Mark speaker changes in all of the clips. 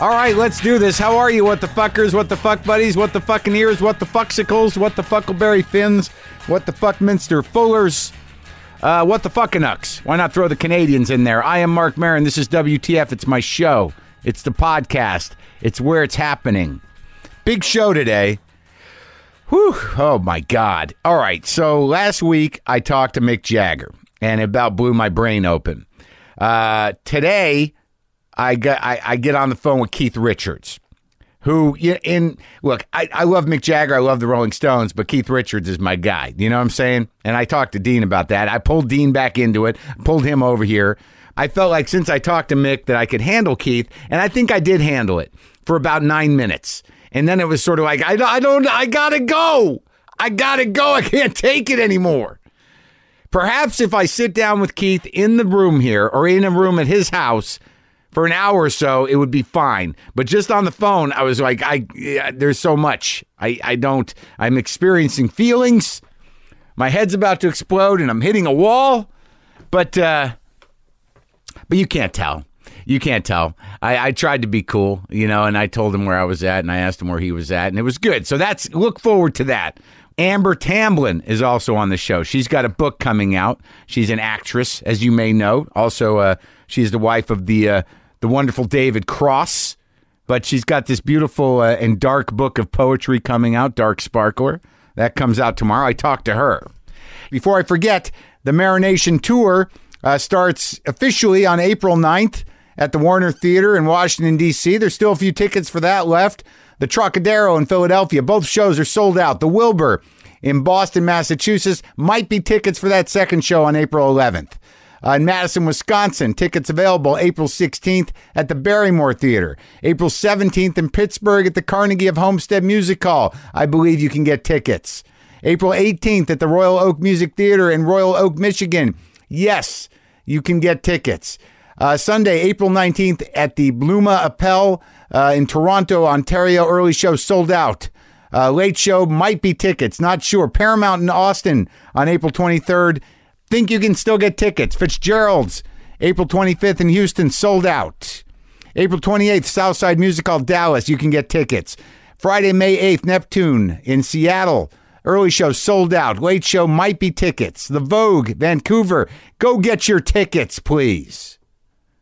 Speaker 1: All right, let's do this. How are you, what the fuckers, what the fuck buddies, what the fucking ears, what the fucksicles, what the fuckleberry fins, what the fuck minster fullers, uh, what the fucking ucks? Why not throw the Canadians in there? I am Marc Maron. This is WTF. It's my show. It's the podcast. It's where it's happening. Big show today. Whew. Oh my God. All right. So last week I talked to Mick Jagger and it about blew my brain open. Uh, today I get I, I get on the phone with Keith Richards, who in look I, I love Mick Jagger, I love the Rolling Stones, but Keith Richards is my guy. You know what I'm saying? And I talked to Dean about that. I pulled Dean back into it, pulled him over here. I felt like since I talked to Mick that I could handle Keith, and I think I did handle it for about nine minutes. And then it was sort of like I, I don't I gotta go. I gotta go. I can't take it anymore. Perhaps if I sit down with Keith in the room here or in a room at his house for an hour or so, it would be fine. But just on the phone, I was like, I yeah, there's so much. I, I don't. I'm experiencing feelings. My head's about to explode, and I'm hitting a wall. But uh, but you can't tell. You can't tell. I, I tried to be cool, you know, and I told him where I was at, and I asked him where he was at, and it was good. So that's look forward to that. Amber Tamblyn is also on the show. She's got a book coming out. She's an actress, as you may know. Also, uh, she's the wife of the uh, the wonderful David Cross. But she's got this beautiful uh, and dark book of poetry coming out, Dark Sparkler. That comes out tomorrow. I talked to her. Before I forget, the Marination Tour uh, starts officially on April 9th at the Warner Theater in Washington, D.C. There's still a few tickets for that left. The Trocadero in Philadelphia, both shows are sold out. The Wilbur in Boston, Massachusetts, might be tickets for that second show on April 11th. Uh, in Madison, Wisconsin, tickets available April 16th at the Barrymore Theater. April 17th in Pittsburgh at the Carnegie of Homestead Music Hall. I believe you can get tickets. April 18th at the Royal Oak Music Theater in Royal Oak, Michigan. Yes, you can get tickets. Uh, Sunday, April 19th at the Bluma Appel uh, in Toronto, Ontario. Early show sold out. Uh, late show might be tickets, not sure. Paramount in Austin on April 23rd. Think you can still get tickets. Fitzgerald's April 25th in Houston sold out. April 28th, Southside Music Hall, Dallas. You can get tickets. Friday, May 8th, Neptune in Seattle. Early show sold out. Late show might be tickets. The Vogue, Vancouver. Go get your tickets, please.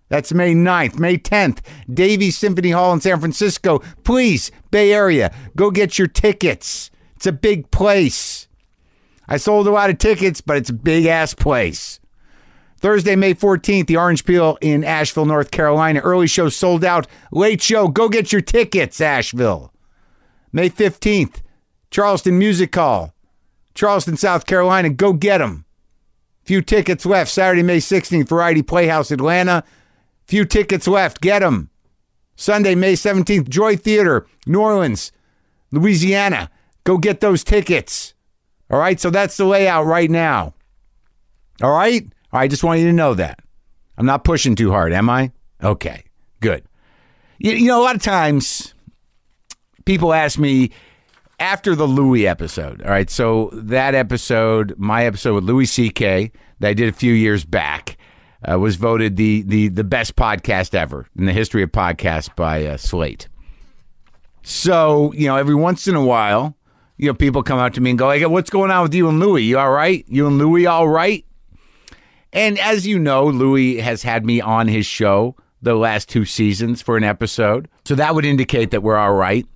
Speaker 1: That's May 9th. May 10th, Davies Symphony Hall in San Francisco. Please, Bay Area, go get your tickets. It's a big place. I sold a lot of tickets, but it's a big ass place. Thursday, May 14th, the Orange Peel in Asheville, North Carolina. Early show sold out. Late show, go get your tickets, Asheville. May 15th, Charleston Music Hall, Charleston, South Carolina. Go get them. Few tickets left. Saturday, May 16th, Variety Playhouse, Atlanta. Few tickets left. Get them. Sunday, May 17th, Joy Theater, New Orleans, Louisiana. Go get those tickets. All right. So that's the layout right now. All right. I just want you to know that. I'm not pushing too hard, am I? Okay. Good. You, you know, a lot of times people ask me after the Louis episode. All right. So that episode, my episode with Louis C.K., that I did a few years back uh, was voted the, the the best podcast ever in the history of podcasts by uh, Slate. So you know, every once in a while, you know, people come out to me and go, "Hey, what's going on with you and Louis? You all right? You and Louis all right?" And as you know, Louis has had me on his show the last two seasons for an episode, so that would indicate that we're all right.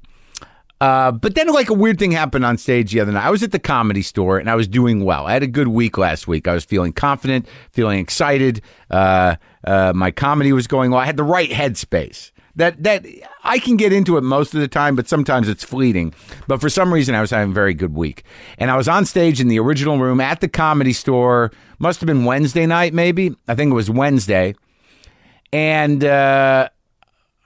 Speaker 1: Uh, but then, like a weird thing happened on stage the other night. I was at the comedy store and I was doing well. I had a good week last week. I was feeling confident, feeling excited. Uh, uh, my comedy was going well. I had the right headspace. That that I can get into it most of the time, but sometimes it's fleeting. But for some reason, I was having a very good week, and I was on stage in the original room at the comedy store. Must have been Wednesday night, maybe. I think it was Wednesday, and. Uh,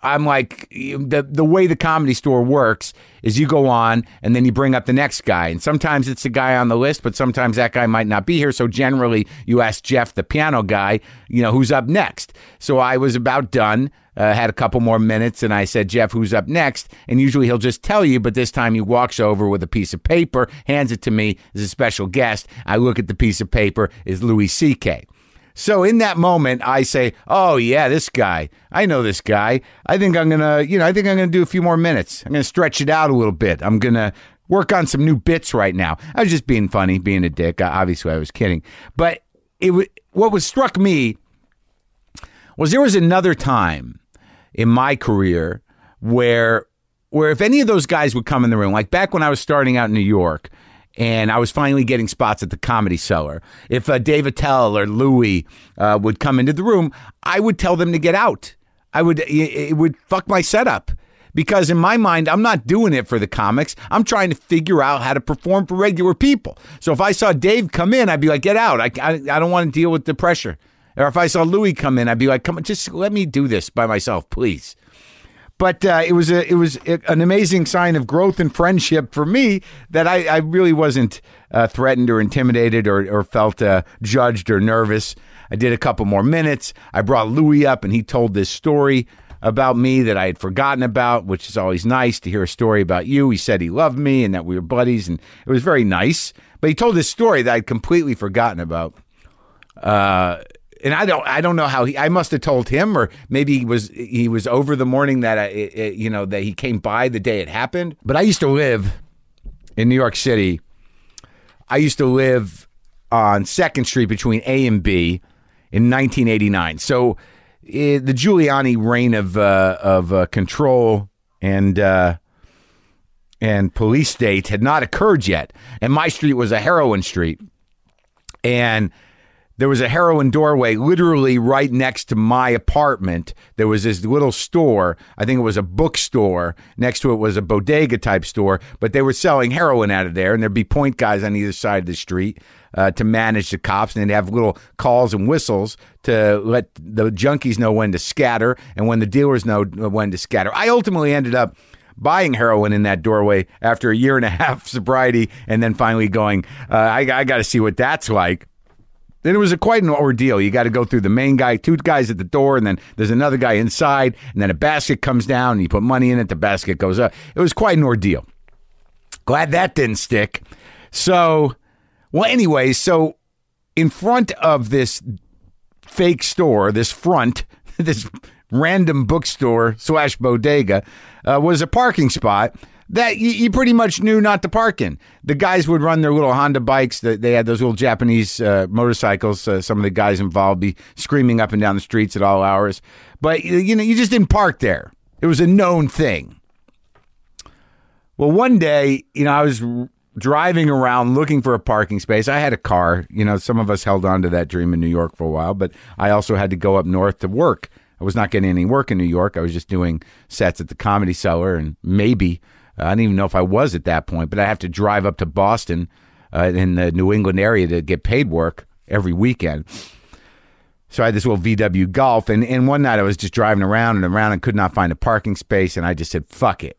Speaker 1: I'm like the the way the comedy store works is you go on and then you bring up the next guy and sometimes it's the guy on the list but sometimes that guy might not be here so generally you ask Jeff the piano guy you know who's up next so I was about done uh, had a couple more minutes and I said Jeff who's up next and usually he'll just tell you but this time he walks over with a piece of paper hands it to me as a special guest I look at the piece of paper is Louis C.K. So in that moment, I say, "Oh yeah, this guy. I know this guy. I think I'm gonna, you know, I think I'm gonna do a few more minutes. I'm gonna stretch it out a little bit. I'm gonna work on some new bits right now." I was just being funny, being a dick. Obviously, I was kidding. But it wa- what was struck me was there was another time in my career where where if any of those guys would come in the room, like back when I was starting out in New York, and I was finally getting spots at the Comedy Cellar, if uh, Dave Attell or Louis uh, would come into the room, I would tell them to get out. I would it, it would fuck my setup. Because in my mind, I'm not doing it for the comics. I'm trying to figure out how to perform for regular people. So if I saw Dave come in, I'd be like, get out. I, I, I don't want to deal with the pressure. Or if I saw Louis come in, I'd be like, come on, just let me do this by myself, please. But uh, it was a, it was an amazing sign of growth and friendship for me that I, I really wasn't uh, threatened or intimidated or, or felt uh, judged or nervous. I did a couple more minutes. I brought Louis up and he told this story about me that I had forgotten about, which is always nice to hear a story about you. He said he loved me and that we were buddies, and it was very nice. But he told this story that I'd completely forgotten about. Uh, and I don't, I don't know how he. I must have told him, or maybe he was he was over the morning that I, it, it- you know, that he came by the day it happened. But I used to live in New York City. I used to live on Second Street between A and B in 1989. So eh, the Giuliani reign of uh, of uh, control and uh, and police state had not occurred yet, and my street was a heroin street, and there was a heroin doorway literally right next to my apartment. There was this little store. I think it was a bookstore. Next to it was a bodega type store, but they were selling heroin out of there. And there'd be point guys on either side of the street uh, to manage the cops. And they'd have little calls and whistles to let the junkies know when to scatter and when the dealers know when to scatter. I ultimately ended up buying heroin in that doorway after a year and a half of sobriety and then finally going, uh, I, I got to see what that's like. Then it was a quite an ordeal. You got to go through the main guy, two guys at the door, and then there's another guy inside, and then a basket comes down, and you put money in it, the basket goes up. It was quite an ordeal. Glad that didn't stick. So, well, anyway, so in front of this fake store, this front, this random bookstore slash bodega, uh, was a parking spot that you, you pretty much knew not to park in. The guys would run their little Honda bikes. That they had those little Japanese uh, motorcycles. Uh, some of the guys involved be screaming up and down the streets at all hours. But you know, you just didn't park there. It was a known thing. Well, one day, you know, I was driving around looking for a parking space. I had a car. You know, some of us held on to that dream in New York for a while, but I also had to go up north to work. I was not getting any work in New York. I was just doing sets at the Comedy Cellar, and maybe I didn't even know if I was at that point. But I have to drive up to Boston uh, in the New England area to get paid work every weekend. So I had this little VW Golf, and, and one night I was just driving around and around and could not find a parking space, and I just said, "Fuck it,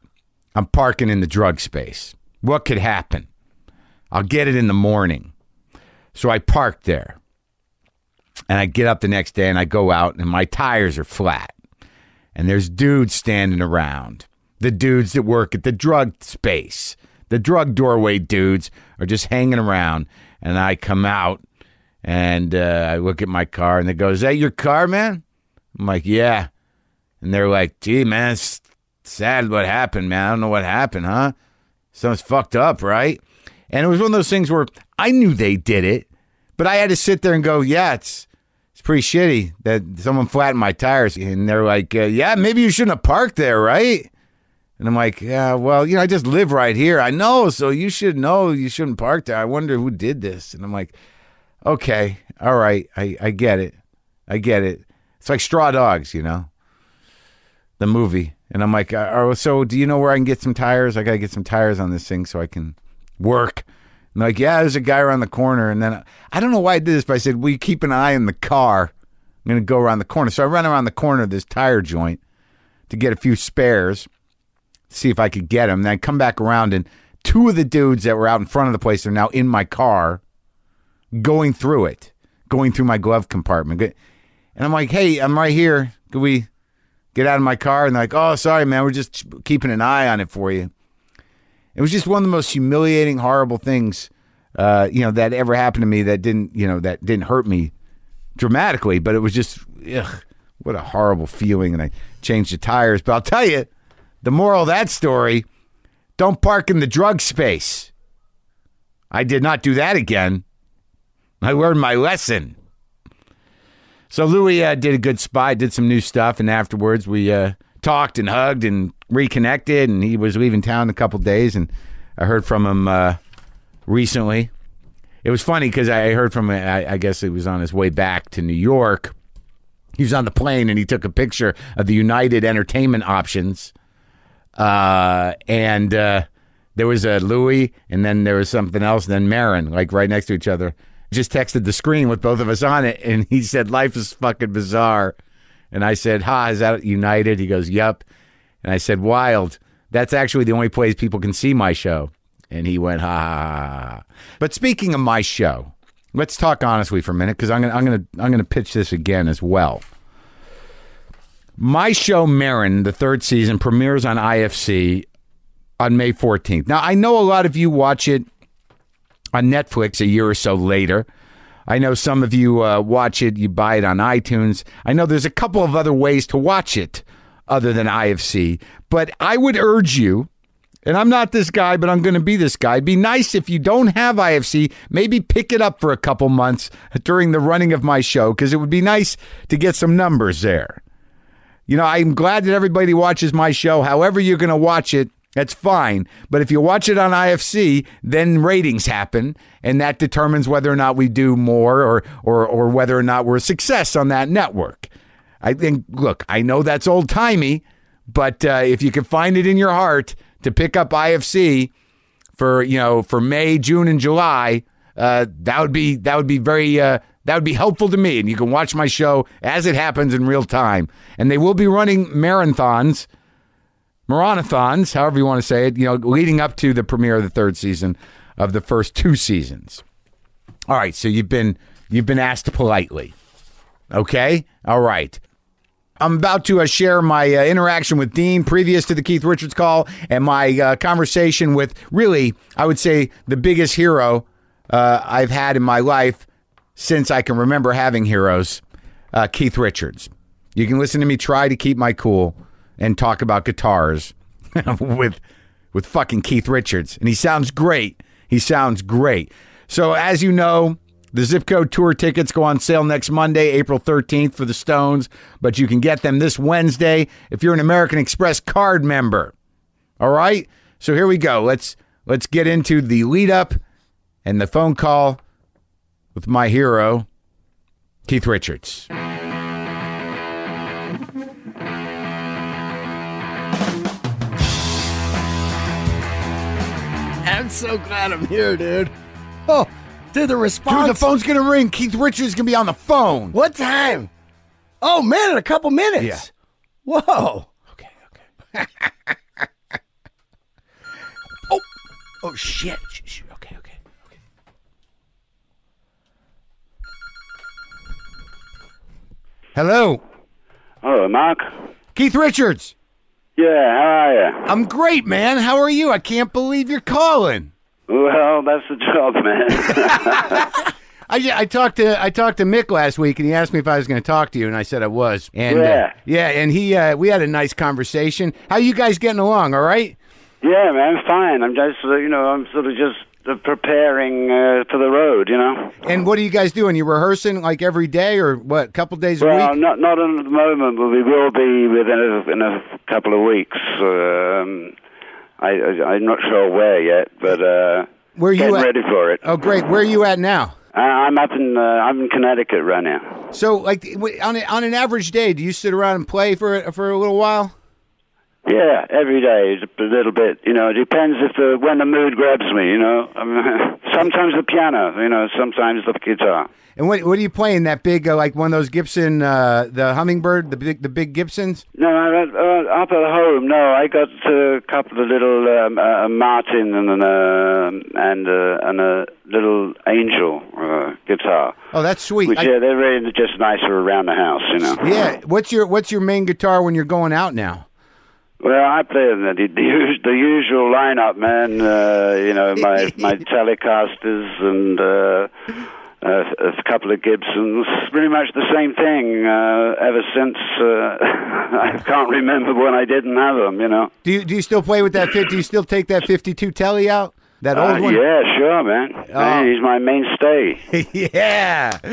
Speaker 1: I'm parking in the drug space. What could happen? I'll get it in the morning." So I parked there, and I get up the next day and I go out, and my tires are flat, and there's dudes standing around. The dudes that work at the drug space, the drug doorway dudes, are just hanging around, and I come out and uh, I look at my car and they go, Is that your car, man? I'm like, Yeah. And they're like, Gee, man, it's sad what happened, man. I don't know what happened, huh? Something's fucked up, right? And it was one of those things where I knew they did it, but I had to sit there and go, Yeah, it's it's pretty shitty that someone flattened my tires. And they're like, uh, Yeah, maybe you shouldn't have parked there, right? And I'm like, yeah, well, you know, I just live right here. I know, so you should know you shouldn't park there. I wonder who did this. And I'm like, okay, all right, I, I get it. I get it. It's like Straw Dogs, you know, the movie. And I'm like, uh, oh, so do you know where I can get some tires? I got to get some tires on this thing so I can work. And like, yeah, there's a guy around the corner. And then I, I don't know why I did this, but I said, you keep an eye on the car? I'm going to go around the corner. So I run around the corner of this tire joint to get a few spares, see if I could get them. Then I come back around, and two of the dudes that were out in front of the place are now in my car going through it, going through my glove compartment. And I'm like, hey, I'm right here. Could we get out of my car? And they're like, oh, sorry, man. We're just keeping an eye on it for you. It was just one of the most humiliating, horrible things, uh, you know, that ever happened to me that didn't, you know, that didn't hurt me dramatically, but it was just ugh, what a horrible feeling. And I changed the tires. But I'll tell you, the moral of that story: don't park in the drug space. I did not do that again. I learned my lesson. So Louis uh, did a good spot, did some new stuff, and afterwards we uh, talked and hugged and reconnected. And he was leaving town in a couple days, and I heard from him uh, recently. It was funny because I heard from. I, I guess he was on his way back to New York. He was on the plane and he took a picture of the United Entertainment options, uh, and uh, there was a Louis, and then there was something else, and then Maron, like right next to each other. Just texted the screen with both of us on it, and he said, "Life is fucking bizarre." And I said, "Ha, is that United?" He goes, "Yup." And I said, "Wild. That's actually the only place people can see my show." And he went, "Ha." ha, ha, ha. But speaking of my show, let's talk honestly for a minute because I'm gonna I'm gonna I'm gonna pitch this again as well. My show, Maron, the third season, premieres on IFC on May 14th. Now, I know a lot of you watch it on Netflix a year or so later. I know some of you uh, watch it, you buy it on iTunes. I know there's a couple of other ways to watch it other than IFC, but I would urge you, and I'm not this guy, but I'm going to be this guy. It'd be nice if you don't have IFC, maybe pick it up for a couple months during the running of my show, because it would be nice to get some numbers there. You know, I'm glad that everybody watches my show. However, you're going to watch it, that's fine. But if you watch it on IFC, then ratings happen, and that determines whether or not we do more or or or whether or not we're a success on that network. I think. Look, I know that's old timey, but uh, if you can find it in your heart to pick up IFC for you know for May, June, and July, uh, that would be that would be very. Uh, that would be helpful to me, and you can watch my show as it happens in real time. And they will be running marathons marathons, however you want to say it, you know, leading up to the premiere of the third season of the first two seasons. All right, so you've been you've been asked politely. Okay? All right. I'm about to uh, share my uh, interaction with Dean previous to the Keith Richards call and my uh, conversation with really, I would say, the biggest hero uh, I've had in my life since I can remember having heroes, uh, Keith Richards. You can listen to me try to keep my cool and talk about guitars with with fucking Keith Richards, and he sounds great. He sounds great. So as you know, the Zip Code tour tickets go on sale next Monday, April 13th for the Stones, but you can get them this Wednesday if you're an American Express card member. All right? So here we go. Let's let's get into the lead up and the phone call with my hero, Keith Richards.
Speaker 2: I'm so glad I'm here, dude. Oh, dude, the response.
Speaker 1: Dude, the phone's gonna ring. Keith Richards is gonna be on the phone.
Speaker 2: What time? Oh man, in a couple minutes.
Speaker 1: Yeah.
Speaker 2: Whoa.
Speaker 1: Okay, okay.
Speaker 2: Oh, oh shit.
Speaker 1: Shh, shh, okay, okay, okay. Hello,
Speaker 3: Hello, Marc.
Speaker 1: Keith Richards.
Speaker 3: Yeah, how are you?
Speaker 1: I'm great, man. How are you? I can't believe you're calling.
Speaker 3: Well, that's the job, man.
Speaker 1: I, I talked to I talked to Mick last week, and he asked me if I was going to talk to you, and I said I was. And uh,
Speaker 3: Yeah.
Speaker 1: yeah, and he uh, we had a nice conversation. How you guys getting along? All right?
Speaker 3: yeah, man, I'm fine. I'm just, uh, you know, I'm sort of just uh, preparing uh, for the road, you know.
Speaker 1: And what are you guys doing? You rehearsing like every day, or what? A couple days a
Speaker 3: Well,
Speaker 1: week?
Speaker 3: not not at the moment, but we will be within a, in a couple of weeks. Um, I, I'm not sure where yet, but uh,
Speaker 1: Where you
Speaker 3: getting
Speaker 1: at?
Speaker 3: ready for it.
Speaker 1: Oh, great. Where are you at now?
Speaker 3: Uh, I'm up in uh, I'm in Connecticut right now.
Speaker 1: So, like on a, on an average day, do you sit around and play for for a little while?
Speaker 3: Yeah, every day a little bit. You know, it depends if the when the mood grabs me. You know, I mean, sometimes the piano. You know, sometimes the guitar.
Speaker 1: And what what are you playing? That big uh, like one of those Gibson, uh, the hummingbird, the big the big Gibsons.
Speaker 3: No, uh, up at home. No, I got uh, a couple of little um, uh, a Martin and an, uh, and uh, and a little Angel uh, guitar.
Speaker 1: Oh, that's sweet.
Speaker 3: Which
Speaker 1: I-
Speaker 3: yeah, they're really just nicer around the house. You know.
Speaker 1: yeah. What's your what's your main guitar when you're going out now?
Speaker 3: Well, I play the the, the, the usual lineup, man. Uh, you know, my my Telecasters and uh, uh, a couple of Gibsons. Pretty much the same thing uh, ever since. Uh, I can't remember when I didn't have them. You know.
Speaker 1: Do you do you still play with that? Fit? Do you still take that fifty-two telly out? That
Speaker 3: Uh,
Speaker 1: old one?
Speaker 3: yeah, sure, man. Man, he's my mainstay.
Speaker 1: yeah,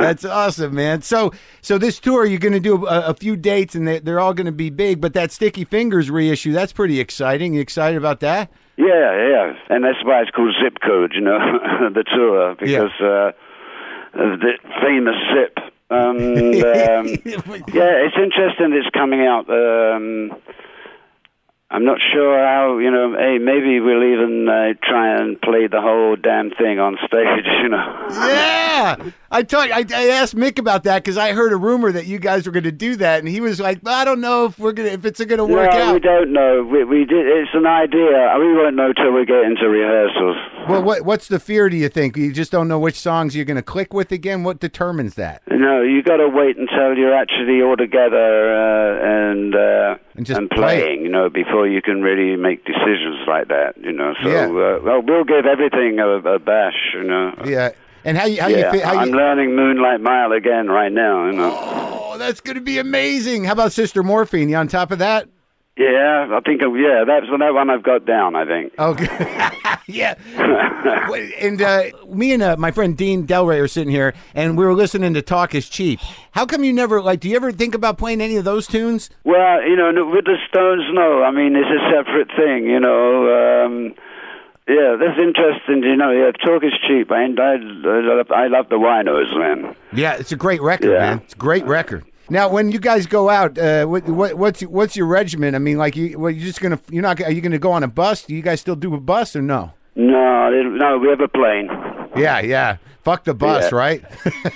Speaker 1: that's awesome, man. So, so this tour, you're going to do a, a few dates, and they, they're all going to be big. But that Sticky Fingers reissue, that's pretty exciting. You excited about that?
Speaker 3: Yeah, yeah, and that's why it's called Zip Code, you know, the tour because uh, the famous Zip. And um, yeah, it's interesting. It's coming out. Um, I'm not sure how. You know, hey, maybe we'll even uh, try and play the whole damn thing on stage. You know.
Speaker 1: yeah, I told I, I asked Mick about that because I heard a rumor that you guys were going to do that, and he was like, "I don't know if we're gonna if it's going to work
Speaker 3: no,
Speaker 1: out."
Speaker 3: we don't know. We, we did. It's an idea. We won't know till we get into rehearsals.
Speaker 1: Well, what what's the fear? Do you think you just don't know which songs you're going to click with again? What determines that?
Speaker 3: No, you got to wait until you're actually all together uh, and uh,
Speaker 1: And just play it.
Speaker 3: playing, you know, before you can really make decisions like that, you know. So,
Speaker 1: Yeah.
Speaker 3: uh, well, we'll give everything a, a bash, you know.
Speaker 1: Yeah, and how you how
Speaker 3: Yeah,
Speaker 1: you feel? How
Speaker 3: I'm
Speaker 1: you,
Speaker 3: learning Moonlight Mile again right now, you know.
Speaker 1: oh, that's going to be amazing. How about Sister Morphine? You on top of that?
Speaker 3: Yeah, I think, yeah, that's that one I've got down, I think.
Speaker 1: Okay. yeah. And uh, me and uh, my friend Dean Delray are sitting here, and we were listening to Talk is Cheap. How come you never like? Do you ever think about playing any of those tunes?
Speaker 3: Well, you know, with the Stones, no. I mean, it's a separate thing, you know. Um, yeah, that's interesting. You know, yeah, talk is cheap. I, I, I love the winos, man.
Speaker 1: Yeah, it's a great record,
Speaker 3: Yeah.
Speaker 1: man. It's a great record. Now, when you guys go out, uh, what, what, what's what's your regimen? I mean, like, you, what, you're just gonna you're not are you gonna go on a bus? Do you guys still do a bus or no?
Speaker 3: No, no, we have a plane.
Speaker 1: Yeah, yeah. Fuck the bus,
Speaker 3: Yeah.
Speaker 1: right?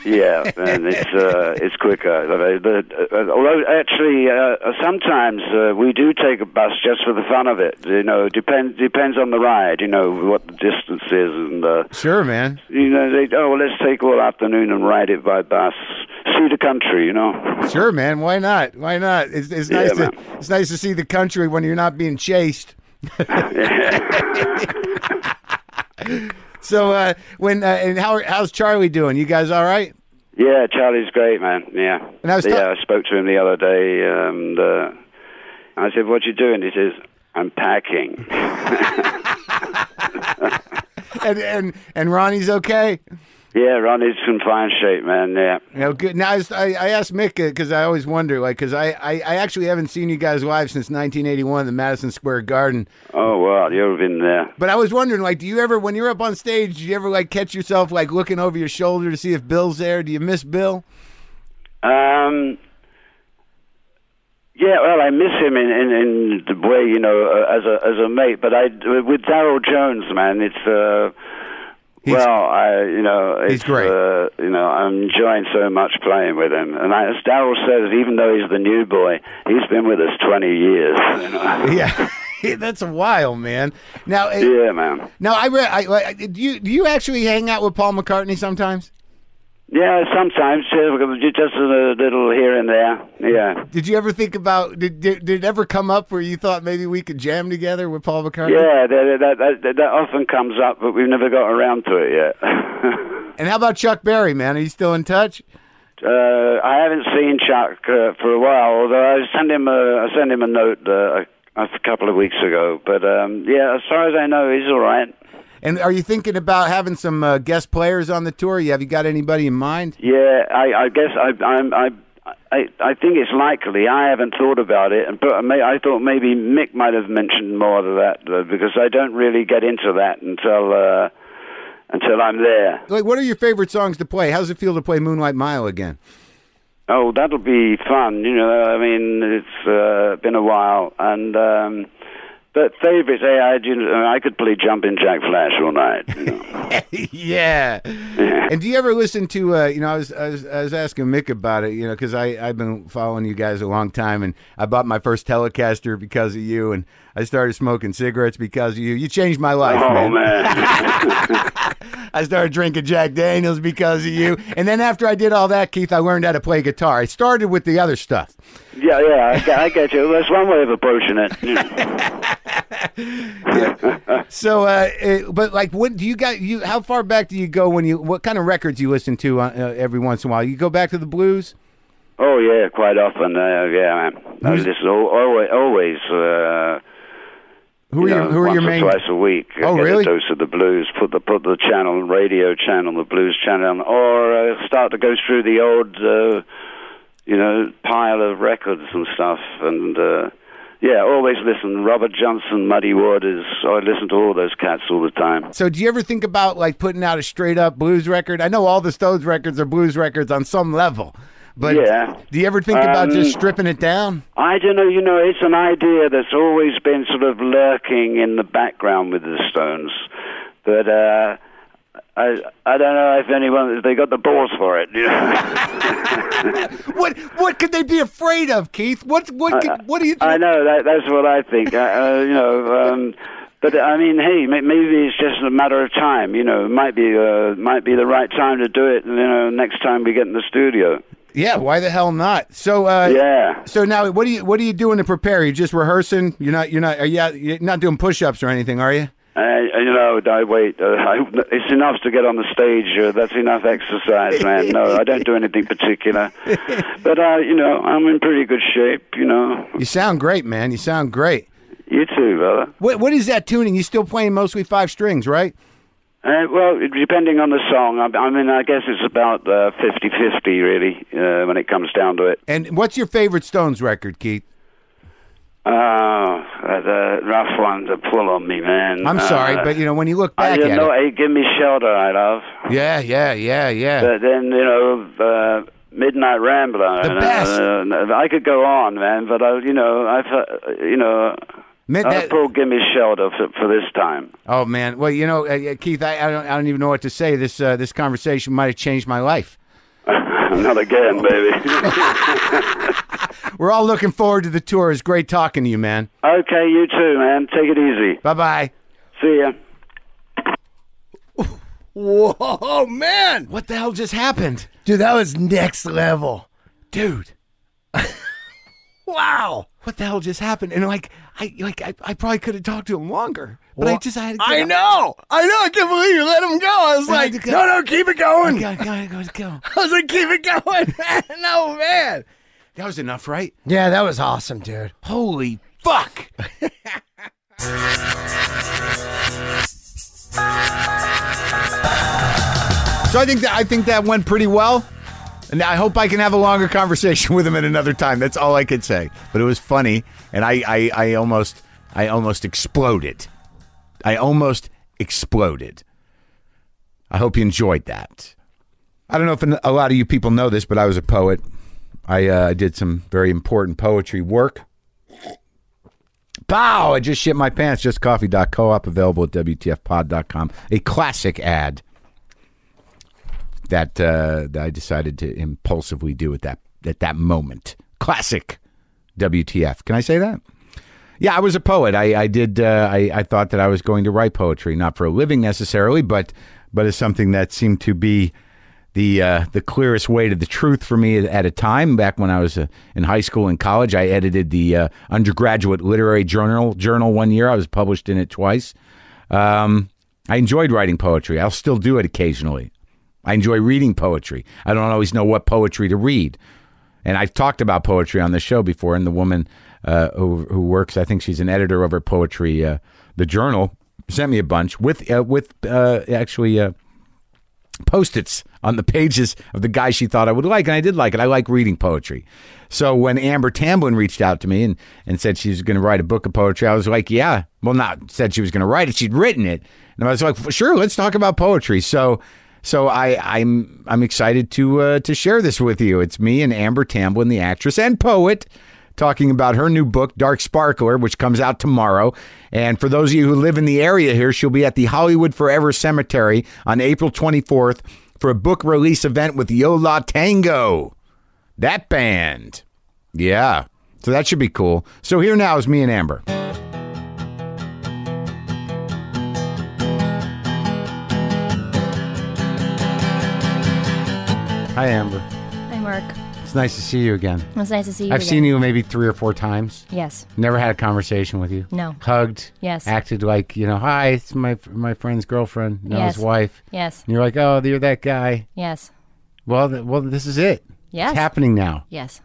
Speaker 3: Yeah, and it's uh, it's quicker. Uh, but, uh, although actually, uh, sometimes uh, we do take a bus just for the fun of it. You know, depends depends on the ride. You know what the distance is, and uh,
Speaker 1: sure, man.
Speaker 3: you know they oh well, let's take all afternoon and ride it by bus, see the country. You know.
Speaker 1: Sure, man. Why not? Why not? It's, it's
Speaker 3: Yeah,
Speaker 1: nice to
Speaker 3: man.
Speaker 1: it's nice to see the country when you're not being chased. so uh, when uh, and how how's Charlie doing? You guys all right?
Speaker 3: Yeah, Charlie's great, man. Yeah.
Speaker 1: And I was
Speaker 3: yeah, I spoke to him the other day, and uh, I said, "What you doing?" He says, "I'm packing."
Speaker 1: And and and Ronnie's okay.
Speaker 3: Yeah, Ronnie's in fine shape, man. Yeah.
Speaker 1: Know, good. Now I, I asked Mick because I always wonder, like, because I, I I actually haven't seen you guys live since 1981, the Madison Square Garden.
Speaker 3: Oh well, you've been there.
Speaker 1: But I was wondering, like, do you ever, when you're up on stage, do you ever like catch yourself like looking over your shoulder to see if Bill's there? Do you miss Bill?
Speaker 3: Um, yeah, well, I miss him in, in, in the way you know uh, as a as a mate. But I with Darryl Jones, man, it's uh,
Speaker 1: He's-
Speaker 3: well, I you know it's
Speaker 1: He's great.
Speaker 3: Uh, you know, I'm enjoying so much playing with him. And I, as Darryl says, even though he's the new boy, he's been with us 20 years. You know?
Speaker 1: Yeah. That's a while, man. Now, eh,
Speaker 3: yeah, man.
Speaker 1: now I read. I, I, do you do you actually hang out with Paul McCartney sometimes?
Speaker 3: Yeah, sometimes just a little here and there. Yeah.
Speaker 1: Did you ever think about? Did, did did it ever come up where you thought maybe we could jam together with Paul McCartney?
Speaker 3: Yeah, that, that, that, that often comes up, but we've never got around to it yet.
Speaker 1: And how about Chuck Berry, man? Are you still in touch?
Speaker 3: uh, I haven't seen Chuck uh, for a while, although I sent him a, I sent him a note uh, a, a couple of weeks ago. But um, yeah, as far as I know, he's all right.
Speaker 1: And are you thinking about having some uh, guest players on the tour? You have you got anybody in mind?
Speaker 3: Yeah, I, I guess I, I'm, I, I, I think it's likely. I haven't thought about it, and but I may- I thought maybe Mick might have mentioned more of that uh, because I don't really get into that until uh, until I'm there.
Speaker 1: Like, what are your favorite songs to play? How's it feel to play Moonlight Mile again?
Speaker 3: Oh, that'll be fun. You know, I mean, it's uh, been a while, and um, but favorites. Hey, I, you know, I could play Jumping Jack Flash all night. You know.
Speaker 1: yeah.
Speaker 3: Yeah.
Speaker 1: And do you ever listen to? Uh, you know, I was, I was I was asking Mick about it. You know, because I I've been following you guys a long time, and I bought my first Telecaster because of you, and I started smoking cigarettes because of you. You changed my life,
Speaker 3: oh
Speaker 1: man.
Speaker 3: man.
Speaker 1: I started drinking Jack Daniels because of you, and then after I did all that, Keith, I learned how to play guitar. I started with the other stuff.
Speaker 3: yeah, yeah, I, get- I get you. That's one way of approaching it. Know.
Speaker 1: So, uh, uh, but like, what do you got? You how far back do you go when you? What kind of records you listen to uh, uh, every once in a while? You go back to the blues.
Speaker 3: Oh yeah, quite often. Uh, yeah, man. I always, always. Uh,
Speaker 1: Who are
Speaker 3: you
Speaker 1: your
Speaker 3: know,
Speaker 1: Who are
Speaker 3: once
Speaker 1: your
Speaker 3: or
Speaker 1: main?
Speaker 3: twice a week.
Speaker 1: Oh,
Speaker 3: get
Speaker 1: really?
Speaker 3: A dose of the blues. Put the put the channel, radio channel, the blues channel, or uh, start to go through the old, uh, you know, pile of records and stuff. And uh, yeah, always listen. Robert Johnson, Muddy Waters. I listen to all those cats all the time.
Speaker 1: So, do you ever think about like putting out a straight up blues record? I know all the Stones records are blues records on some level, but
Speaker 3: Yeah.
Speaker 1: do you ever think about just
Speaker 3: Um,
Speaker 1: stripping it down?
Speaker 3: I don't know. You know, it's an idea that's always been sort of lurking in the background with the Stones, but uh, I I don't know if anyone if they got the balls for it. You know,
Speaker 1: What What could they be afraid of, Keith? What What could, What do you?
Speaker 3: I know that that's what I think. Uh, uh, you know. Um, but I mean, hey, maybe it's just a matter of time. You know, it might be uh, might be the right time to do it. You know, next time we get in the studio.
Speaker 1: Yeah, why the hell not? So, uh,
Speaker 3: Yeah.
Speaker 1: So now, what do you What are you doing to prepare? You're just rehearsing. You're not. You're not. Are you, out- you're not doing push ups or anything, are you?
Speaker 3: Uh, you know, I wait. Uh, I, it's enough to get on the stage. Uh, that's enough exercise, man. No, I don't do anything particular. But uh, you know, I'm in pretty good shape. You know,
Speaker 1: You sound great, man. You sound great.
Speaker 3: you too, brother.
Speaker 1: What What is that tuning? You still playing mostly five strings, right?
Speaker 3: Uh, well, depending on the song, I, I mean, I guess it's about uh, 50-50, really, uh, when it comes down to it.
Speaker 1: And what's your favorite Stones record, Keith?
Speaker 3: Oh, uh, the rough one to pull on me, man.
Speaker 1: I'm
Speaker 3: Uh,
Speaker 1: sorry, but you know when you look back
Speaker 3: didn't
Speaker 1: at
Speaker 3: know.
Speaker 1: it.
Speaker 3: Give me shelter, I love.
Speaker 1: Yeah, yeah, yeah, yeah.
Speaker 3: But then you know, uh, Midnight Rambler.
Speaker 1: The
Speaker 3: and,
Speaker 1: best.
Speaker 3: Uh, I could go on, man, but I, you know, I, you know,
Speaker 1: Mid- that-
Speaker 3: pulled "Gimme Shelter" for, for this time.
Speaker 1: oh man, well you know, uh, uh, Keith, I, I don't I don't even know what to say. This uh, this conversation might have changed my life.
Speaker 3: Not again, baby.
Speaker 1: We're all looking forward to the tour. It's great talking to you, man.
Speaker 3: okay, you too, man. Take it easy.
Speaker 1: Bye bye.
Speaker 3: See ya.
Speaker 2: Whoa, man.
Speaker 1: What the hell just happened,
Speaker 2: Dude, that was next level.
Speaker 1: dude?
Speaker 2: Wow.
Speaker 1: What the hell just happened? And like, I like I, I probably could have talked to him longer, but I
Speaker 2: Well,
Speaker 1: just I had to
Speaker 2: I
Speaker 1: get-
Speaker 2: know. I know. I can't believe you let him go. I was
Speaker 1: I
Speaker 2: like,
Speaker 1: had go.
Speaker 2: no, no, keep it going.
Speaker 1: gotta, gotta, gotta go.
Speaker 2: I was like, keep it going. no, man.
Speaker 1: That was enough, right?
Speaker 2: Yeah, that was awesome, dude.
Speaker 1: Holy fuck! so I think that I think that went pretty well, and I hope I can have a longer conversation with him at another time. That's all I could say. But it was funny, and I I, I almost I almost exploded. I almost exploded. I hope you enjoyed that. I don't know if a lot of you people know this, but I was a poet. I uh, did some very important poetry work. Pow! I just shit my pants. JustCoffee.coop, available at WTFpod.com. A classic ad that, uh, that I decided to impulsively do at that, at that moment. Classic WTF. Can I say that? Yeah, I was a poet. I, I did. Uh, I, I thought that I was going to write poetry, not for a living necessarily, but but as something that seemed to be the uh, the clearest way to the truth for me at a time. Back when I was uh, in high school and college, I edited the uh, undergraduate literary journal journal one year. I was published in it twice. Um, I enjoyed writing poetry. I'll still do it occasionally. I enjoy reading poetry. I don't always know what poetry to read. And I've talked about poetry on the show before. And the woman uh, who, who works, I think she's an editor over Poetry, uh, the Journal, sent me a bunch with uh, with uh, actually uh, post-its on the pages of the guy she thought I would like, and I did like it. I like reading poetry. So when Amber Tamblyn reached out to me and, and said she was going to write a book of poetry, I was like, yeah. Well, not said she was going to write it; she'd written it, and I was like, sure, let's talk about poetry. So. So I, I'm I'm excited to uh, to share this with you. It's me and Amber Tamblyn, the actress and poet, talking about her new book, Dark Sparkler, which comes out tomorrow. And for those of you who live in the area here, she'll be at the Hollywood Forever Cemetery on April 24th for a book release event with Yo La Tengo, that band. Yeah, so that should be cool. So here now is me and Amber. Hi, Amber.
Speaker 4: Hi, Marc.
Speaker 1: It's nice to see you again.
Speaker 4: It's nice to see you.
Speaker 1: I've
Speaker 4: again.
Speaker 1: seen you maybe three or four times.
Speaker 4: Yes.
Speaker 1: Never had a conversation with you.
Speaker 4: No.
Speaker 1: Hugged.
Speaker 4: Yes.
Speaker 1: Acted like you know, hi, it's my my friend's girlfriend,
Speaker 4: Yes.
Speaker 1: his wife.
Speaker 4: Yes.
Speaker 1: And you're like, oh, you're that guy.
Speaker 4: Yes.
Speaker 1: Well, th- well, this is it.
Speaker 4: Yes.
Speaker 1: It's happening now.
Speaker 4: Yes.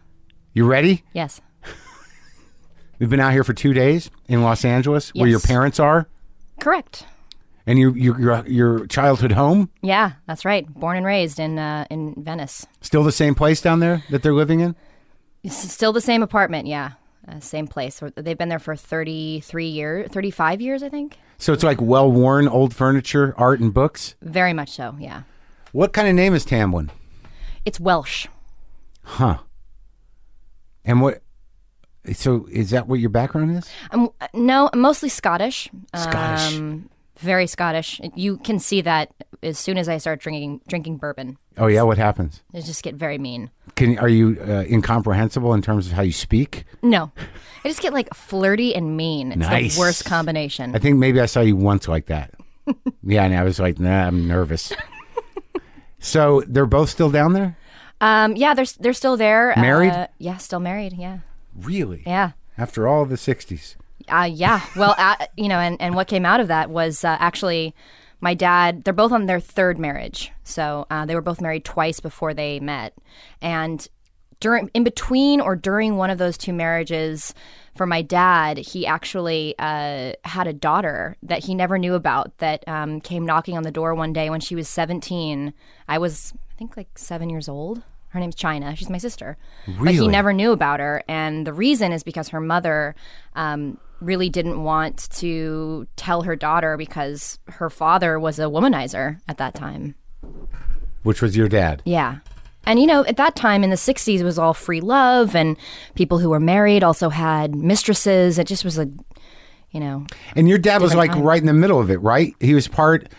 Speaker 1: You ready?
Speaker 4: Yes.
Speaker 1: We've been out here for two days in Los Angeles, where your parents are,
Speaker 4: Correct.
Speaker 1: And you, you, your your childhood home.
Speaker 4: Yeah, that's right. Born and raised in uh, in Venice.
Speaker 1: Still the same place down there that they're living in.
Speaker 4: It's still the same apartment. Yeah, uh, same place. They've been there for thirty three years, thirty five years, I think.
Speaker 1: So it's like well worn old furniture, art, and books.
Speaker 4: Very much so. Yeah.
Speaker 1: What kind of name is Tamblyn?
Speaker 4: It's Welsh.
Speaker 1: Huh. And what? So is that what your background is?
Speaker 4: Um, uh, no, mostly Scottish.
Speaker 1: Scottish.
Speaker 4: Um, very Scottish. You can see that as soon as I start drinking drinking bourbon.
Speaker 1: Oh yeah. What happens?
Speaker 4: They just get very mean.
Speaker 1: Can are you uh, incomprehensible in terms of how you speak?
Speaker 4: No, I just get like flirty and mean. It's
Speaker 1: Nice.
Speaker 4: the worst combination.
Speaker 1: I think maybe I saw you once like that. yeah, and I was like, nah, I'm nervous. so they're both still down there.
Speaker 4: Um, yeah, they're they're still there.
Speaker 1: Married?
Speaker 4: Uh, yeah, still married. Yeah,
Speaker 1: Really?
Speaker 4: yeah,
Speaker 1: After all the '60s.
Speaker 4: Uh, yeah. Well, uh, you know, and and what came out of that was uh, actually my dad. They're both on their third marriage, so uh, they were both married twice before they met, and during in between or during one of those two marriages. For my dad, he actually uh, had a daughter that he never knew about that um, came knocking on the door one day when she was 17. I was, I think, like seven years old. Her name's China. She's my sister. But he never knew about her. And the reason is because her mother um, really didn't want to tell her daughter because her father was a womanizer at that time.
Speaker 1: Which was your dad?
Speaker 4: Yeah. And you know, at that time in the 60s, it was all free love, and people who were married also had mistresses. It just was a, you know,
Speaker 1: And your dad was like
Speaker 4: time.
Speaker 1: right in the middle of it, right? He was part.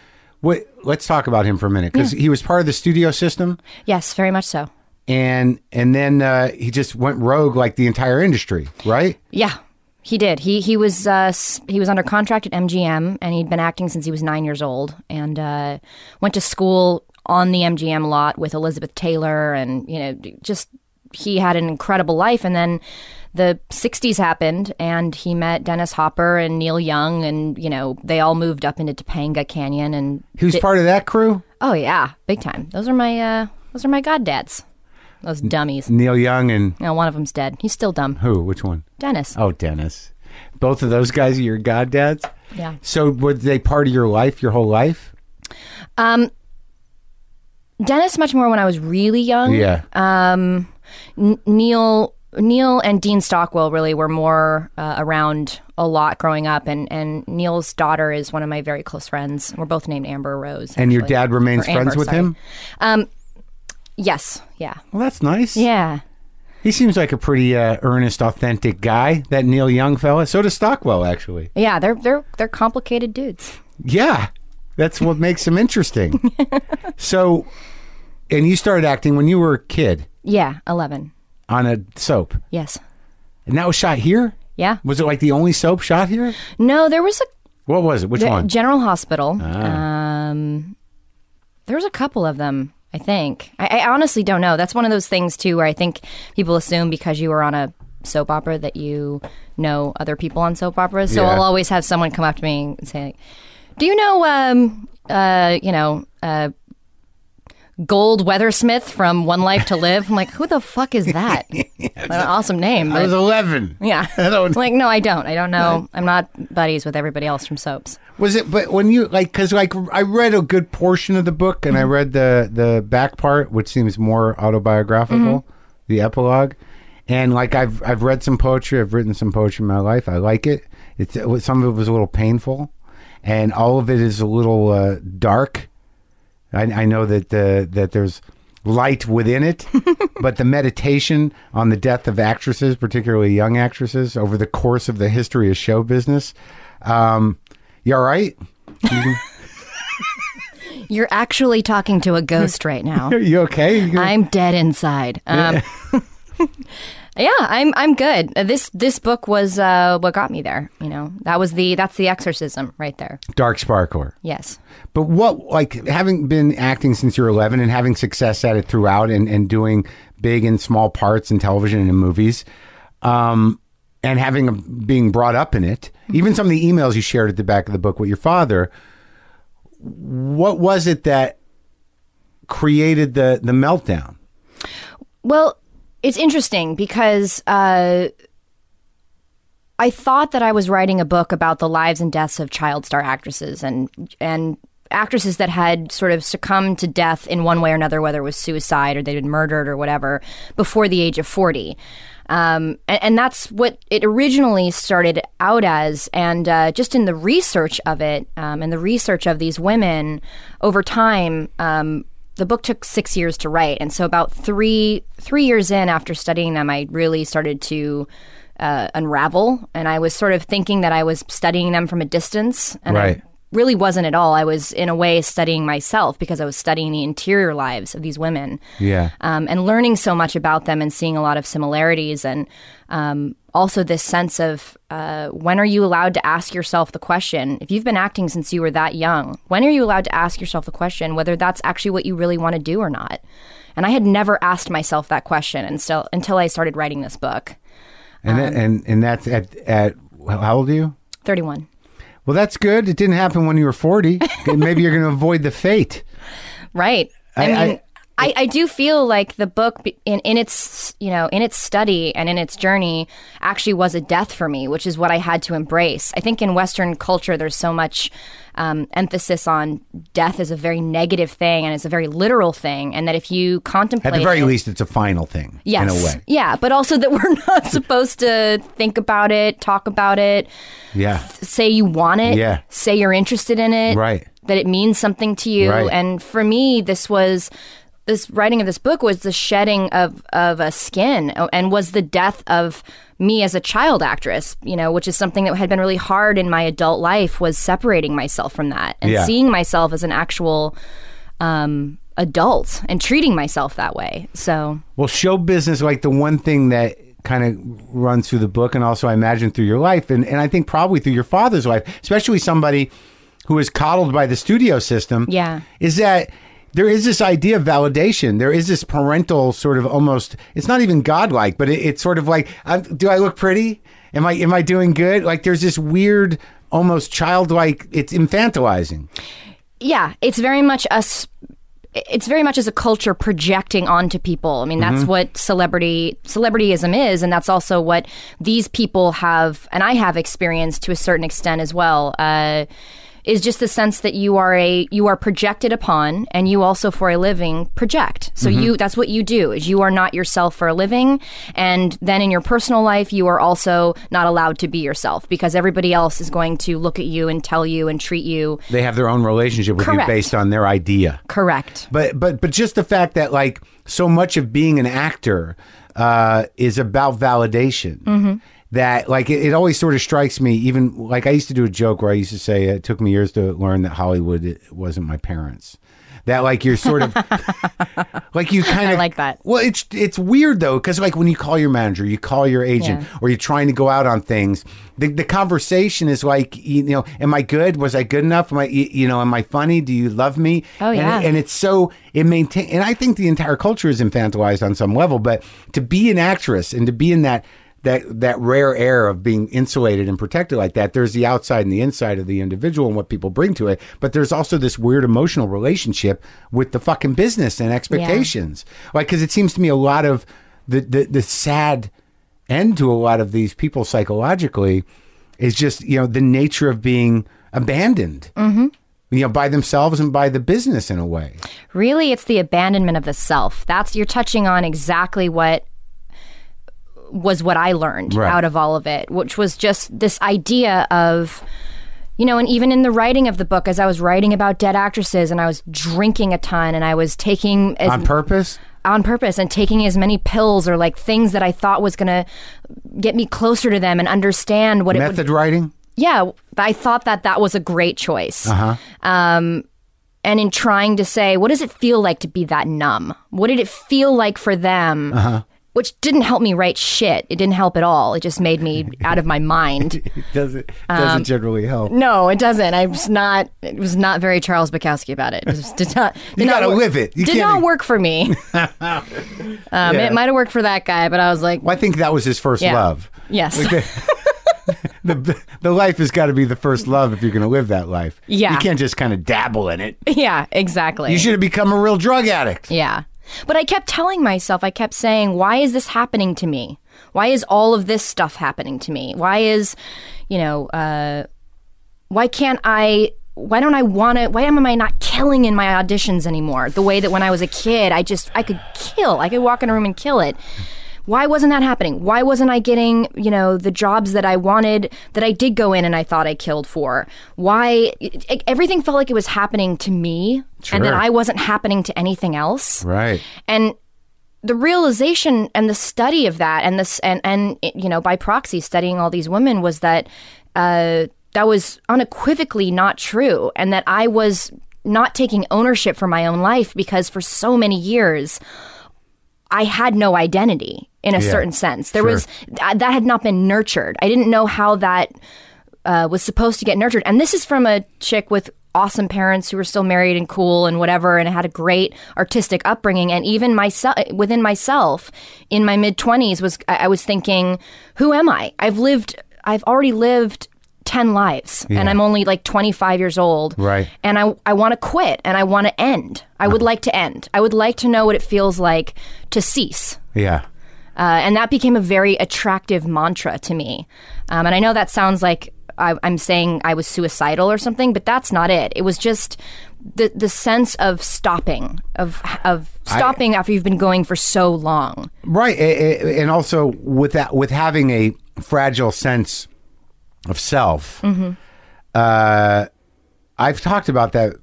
Speaker 1: What? Let's talk about him for a minute because he was part of the studio system,
Speaker 4: yes, very much so.
Speaker 1: and and then uh, he just went rogue like the entire industry, right?
Speaker 4: Yeah, he did. He he was uh, he was under contract at MGM, and he'd been acting since he was nine years old, and uh, went to school on the MGM lot with Elizabeth Taylor, and you know, just he had an incredible life. And then the '60s happened, and he met Dennis Hopper and Neil Young, and you know, they all moved up into Topanga Canyon, and
Speaker 1: He was part of that crew.
Speaker 4: oh yeah, big time. Those are my uh, those are my goddads. Those dummies.
Speaker 1: Neil Young and
Speaker 4: No, one of them's dead. He's still dumb.
Speaker 1: who? Which one?
Speaker 4: Dennis.
Speaker 1: Oh, Dennis. Both of those guys are your goddads.
Speaker 4: Yeah.
Speaker 1: So were they part of your life, your whole life?
Speaker 4: Um, Dennis much more when I was really young.
Speaker 1: Yeah.
Speaker 4: Um, N- Neil Neil and Dean Stockwell really were more uh, around a lot growing up, and, and Neil's daughter is one of my very close friends. We're both named Amber Rose.
Speaker 1: and your
Speaker 4: actually.
Speaker 1: dad remains
Speaker 4: Or Amber,
Speaker 1: friends with
Speaker 4: sorry.
Speaker 1: him.
Speaker 4: Um, Yes, yeah,
Speaker 1: Well, that's nice.
Speaker 4: yeah.
Speaker 1: He seems like a pretty uh, earnest, authentic guy. That Neil Young fella. So does Stockwell, actually.
Speaker 4: Yeah, they're they're they're complicated dudes.
Speaker 1: Yeah, that's what makes them interesting. so, and you started acting when you were a kid
Speaker 4: Yeah, eleven.
Speaker 1: on a soap,
Speaker 4: Yes.
Speaker 1: and that was shot here.
Speaker 4: Yeah.
Speaker 1: Was it like the only soap shot here?
Speaker 4: No, there was a
Speaker 1: What was it? Which
Speaker 4: the
Speaker 1: one?
Speaker 4: General Hospital.
Speaker 1: Ah.
Speaker 4: Um, there was a couple of them. I think. I, I honestly don't know. That's one of those things too, where I think people assume because you were on a soap opera that you know other people on soap operas. So
Speaker 1: Yeah.
Speaker 4: I'll always have someone come up to me and say, "Do you know, um, uh, you know, uh, Gold Weathersmith from One Life to Live?" I'm like, "Who the fuck is that? An awesome name."
Speaker 1: I was eleven.
Speaker 4: yeah.
Speaker 1: I don't-
Speaker 4: like, no, I don't. I don't know. I'm not buddies with everybody else from soaps.
Speaker 1: Was it? But when you like, because like I read a good portion of the book, and I read the the back part, which seems more autobiographical, the epilogue, and like I've I've read some poetry, I've written some poetry in my life. I like it. It's it was, some of it was a little painful, and all of it is a little uh, dark. I, I know that the that there's light within it, but the meditation on the death of actresses, particularly young actresses, over the course of the history of show business. Um, you all right?
Speaker 4: You're actually talking to a ghost right now.
Speaker 1: Are you okay? You-
Speaker 4: I'm dead inside. Um, Yeah, I'm I'm good. Uh, This this book was uh, what got me there. You know, that was the that's the exorcism right there.
Speaker 1: Dark Sparkler.
Speaker 4: Yes.
Speaker 1: But what, like, having been acting since you were 11 and having success at it throughout and, and doing big and small parts in television and in movies, um, and having a, being brought up in it, even some of the emails you shared at the back of the book with your father, what was it that created the, the meltdown?
Speaker 4: Well, it's interesting because uh, I thought that I was writing a book about the lives and deaths of child star actresses and and actresses that had sort of succumbed to death in one way or another, whether it was suicide or they'd been murdered or whatever, before the age of forty. Um, and, and that's what it originally started out as. And uh, just in the research of it um, and the research of these women over time, um, the book took six years to write, and so about three three years in after studying them, I really started to uh, unravel, and I was sort of thinking that I was studying them from a distance, and
Speaker 1: Right.
Speaker 4: I really wasn't at all. I was in a way studying myself because I was studying the interior lives of these women,
Speaker 1: Yeah.
Speaker 4: um, and learning so much about them and seeing a lot of similarities and um, also this sense of uh, when are you allowed to ask yourself the question if you've been acting since you were that young when are you allowed to ask yourself the question whether that's actually what you really want to do or not and i had never asked myself that question until until i started writing this book
Speaker 1: And, that, and, and that's at, at, how old are you?
Speaker 4: 31
Speaker 1: Well, that's good. It didn't happen when you were 40. Maybe you're going to avoid the fate.
Speaker 4: Right. I,
Speaker 1: I-
Speaker 4: mean,
Speaker 1: I-
Speaker 4: I, I, do feel like the book in, in its you know in its study and in its journey actually was a death for me, which is what I had to embrace. I think in Western culture there's so much um, emphasis on death as a very negative thing and it's a very literal thing, and that if you contemplate
Speaker 1: At the very
Speaker 4: it-
Speaker 1: least, it's a final thing
Speaker 4: Yes.
Speaker 1: in a way.
Speaker 4: Yeah, but also that we're not supposed to think about it, talk about it,
Speaker 1: Yeah.
Speaker 4: say you want it,
Speaker 1: Yeah.
Speaker 4: say you're interested in it,
Speaker 1: Right.
Speaker 4: that it means something to you.
Speaker 1: Right.
Speaker 4: And for me, this was this writing of this book was the shedding of of a skin and was the death of me as a child actress, you know, which is something that had been really hard in my adult life was separating myself from that and
Speaker 1: Yeah.
Speaker 4: seeing myself as an actual um adult and treating myself that way. So,
Speaker 1: Well, show business, like the one thing that kind of runs through the book and also I imagine through your life, and, and I think probably through your father's life, especially somebody who is coddled by the studio system,
Speaker 4: Yeah.
Speaker 1: is that there is this idea of validation. There is this parental sort of almost, it's not even godlike, but it, it's sort of like, uh, do I look pretty? Am I, am I doing good? Like there's this weird, almost childlike, it's infantilizing.
Speaker 4: yeah, it's very much us. It's very much as a culture projecting onto people. I mean, that's what celebrity celebrityism is, and that's also what these people have, and I have experienced to a certain extent as well. Uh, is just the sense that you are a you are projected upon and you also for a living project. So you that's what you do is you are not yourself for a living. And then in your personal life you are also not allowed to be yourself because everybody else is going to look at you and tell you and treat you
Speaker 1: They have their own relationship with you based on their idea.
Speaker 4: correct.
Speaker 1: But but but just the fact that like so much of being an actor uh, is about validation. That like it, it always sort of strikes me. Even like I used to do a joke where I used to say it took me years to learn that Hollywood wasn't my parents. That like you're sort of like you kind of
Speaker 4: like that.
Speaker 1: Well, it's it's weird though because like when you call your manager, you call your agent,
Speaker 4: Yeah.
Speaker 1: or you're trying to go out on things. The, the conversation is like you know, am I good? Was I good enough? Am I you know, am I funny? Do you love me?
Speaker 4: Oh,
Speaker 1: And
Speaker 4: yeah.
Speaker 1: and it's so it maintain and I think the entire culture is infantilized on some level, but to be an actress and to be in that that that rare air of being insulated and protected like that, there's the outside and the inside of the individual and what people bring to it, but there's also this weird emotional relationship with the fucking business and expectations. Like cuz it seems to me a lot of the the, the sad end to a lot of these people psychologically is just, you know, the nature of being abandoned. Mm-hmm. You know, by themselves and by the business in a way.
Speaker 4: Really, it's the abandonment of the self. That's you're touching on exactly what was what I learned
Speaker 1: Right.
Speaker 4: out of all of it, which was just this idea of you know, and even in the writing of the book, as I was writing about dead actresses and I was drinking a ton and I was taking as,
Speaker 1: On purpose?
Speaker 4: on purpose and taking as many pills or like things that I thought was going to get me closer to them and understand what it would
Speaker 1: Method writing?
Speaker 4: yeah, I thought that that was a great choice.
Speaker 1: Uh-huh.
Speaker 4: Um, and in trying to say, what does it feel like to be that numb? What did it feel like for them?
Speaker 1: Uh-huh.
Speaker 4: Which didn't help me write shit. It didn't help at all. It just made me out of my mind.
Speaker 1: It doesn't doesn't generally help.
Speaker 4: No, it doesn't. I was not. It was not very Charles Bukowski about it. It did not. Did
Speaker 1: You
Speaker 4: not
Speaker 1: gotta
Speaker 4: wor-
Speaker 1: live it. You
Speaker 4: did not work for me. um, It might have worked for that guy, but I was like,
Speaker 1: Well, I think that was his first
Speaker 4: Yeah.
Speaker 1: love.
Speaker 4: yes,
Speaker 1: The the life has got to be the first love if you're going to live that life.
Speaker 4: Yeah.
Speaker 1: You can't just kind of dabble in it.
Speaker 4: yeah, exactly.
Speaker 1: You should have become a real drug addict.
Speaker 4: Yeah. But I kept telling myself, I kept saying, why is this happening to me? Why is all of this stuff happening to me? Why is, you know, uh, why can't I, why don't I want to, why am I not killing in my auditions anymore? The way that when I was a kid, I just, I could kill. I could walk in a room and kill it. Why wasn't that happening? Why wasn't I getting, you know, the jobs that I wanted that I did go in and I thought I killed for? Why it, it- everything felt like it was happening to me and that I wasn't happening to anything else.
Speaker 1: Right.
Speaker 4: And the realization and the study of that and this and and you know by proxy studying all these women was that uh, that was unequivocally not true and that I was not taking ownership for my own life because for so many years I had no identity in a
Speaker 1: Yeah,
Speaker 4: certain sense. There
Speaker 1: sure.
Speaker 4: was th- that had not been nurtured. I didn't know how that uh, was supposed to get nurtured. And this is from a chick with awesome parents who were still married and cool and whatever, and had a great artistic upbringing. And even myself, within myself, in my mid twenties, was I I was thinking, who am I? I've lived. I've already lived. 10 lives and I'm only like 25 years old.
Speaker 1: Right.
Speaker 4: And I, I want to quit and I want to end. I would like to end. I would like to know what it feels like to cease.
Speaker 1: Yeah.
Speaker 4: Uh, and that became a very attractive mantra to me. Um, and I know that sounds like I, I'm saying I was suicidal or something, but that's not it. It was just the the sense of stopping, of of stopping after you've been going for so long.
Speaker 1: Right, and also with that, with having a fragile sense of self, uh, I've talked about that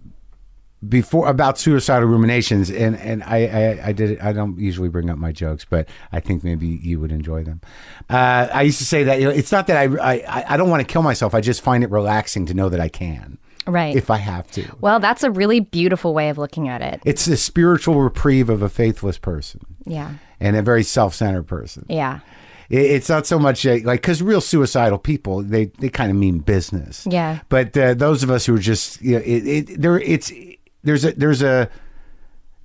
Speaker 1: before about suicidal ruminations, and and I, I I did it. I don't usually bring up my jokes, but I think maybe you would enjoy them. Uh, I used to say that you know it's not that I I, I don't want to kill myself. I just find it relaxing to know that I can
Speaker 4: Right.
Speaker 1: if I have to.
Speaker 4: well, that's a really beautiful way of looking at it.
Speaker 1: It's the spiritual reprieve of a faithless person
Speaker 4: Yeah.
Speaker 1: and a very self-centered person.
Speaker 4: Yeah.
Speaker 1: It's not so much a, like because real suicidal people they they kind of mean business.
Speaker 4: Yeah.
Speaker 1: But uh, those of us who are just you know, it, it there it's there's a there's a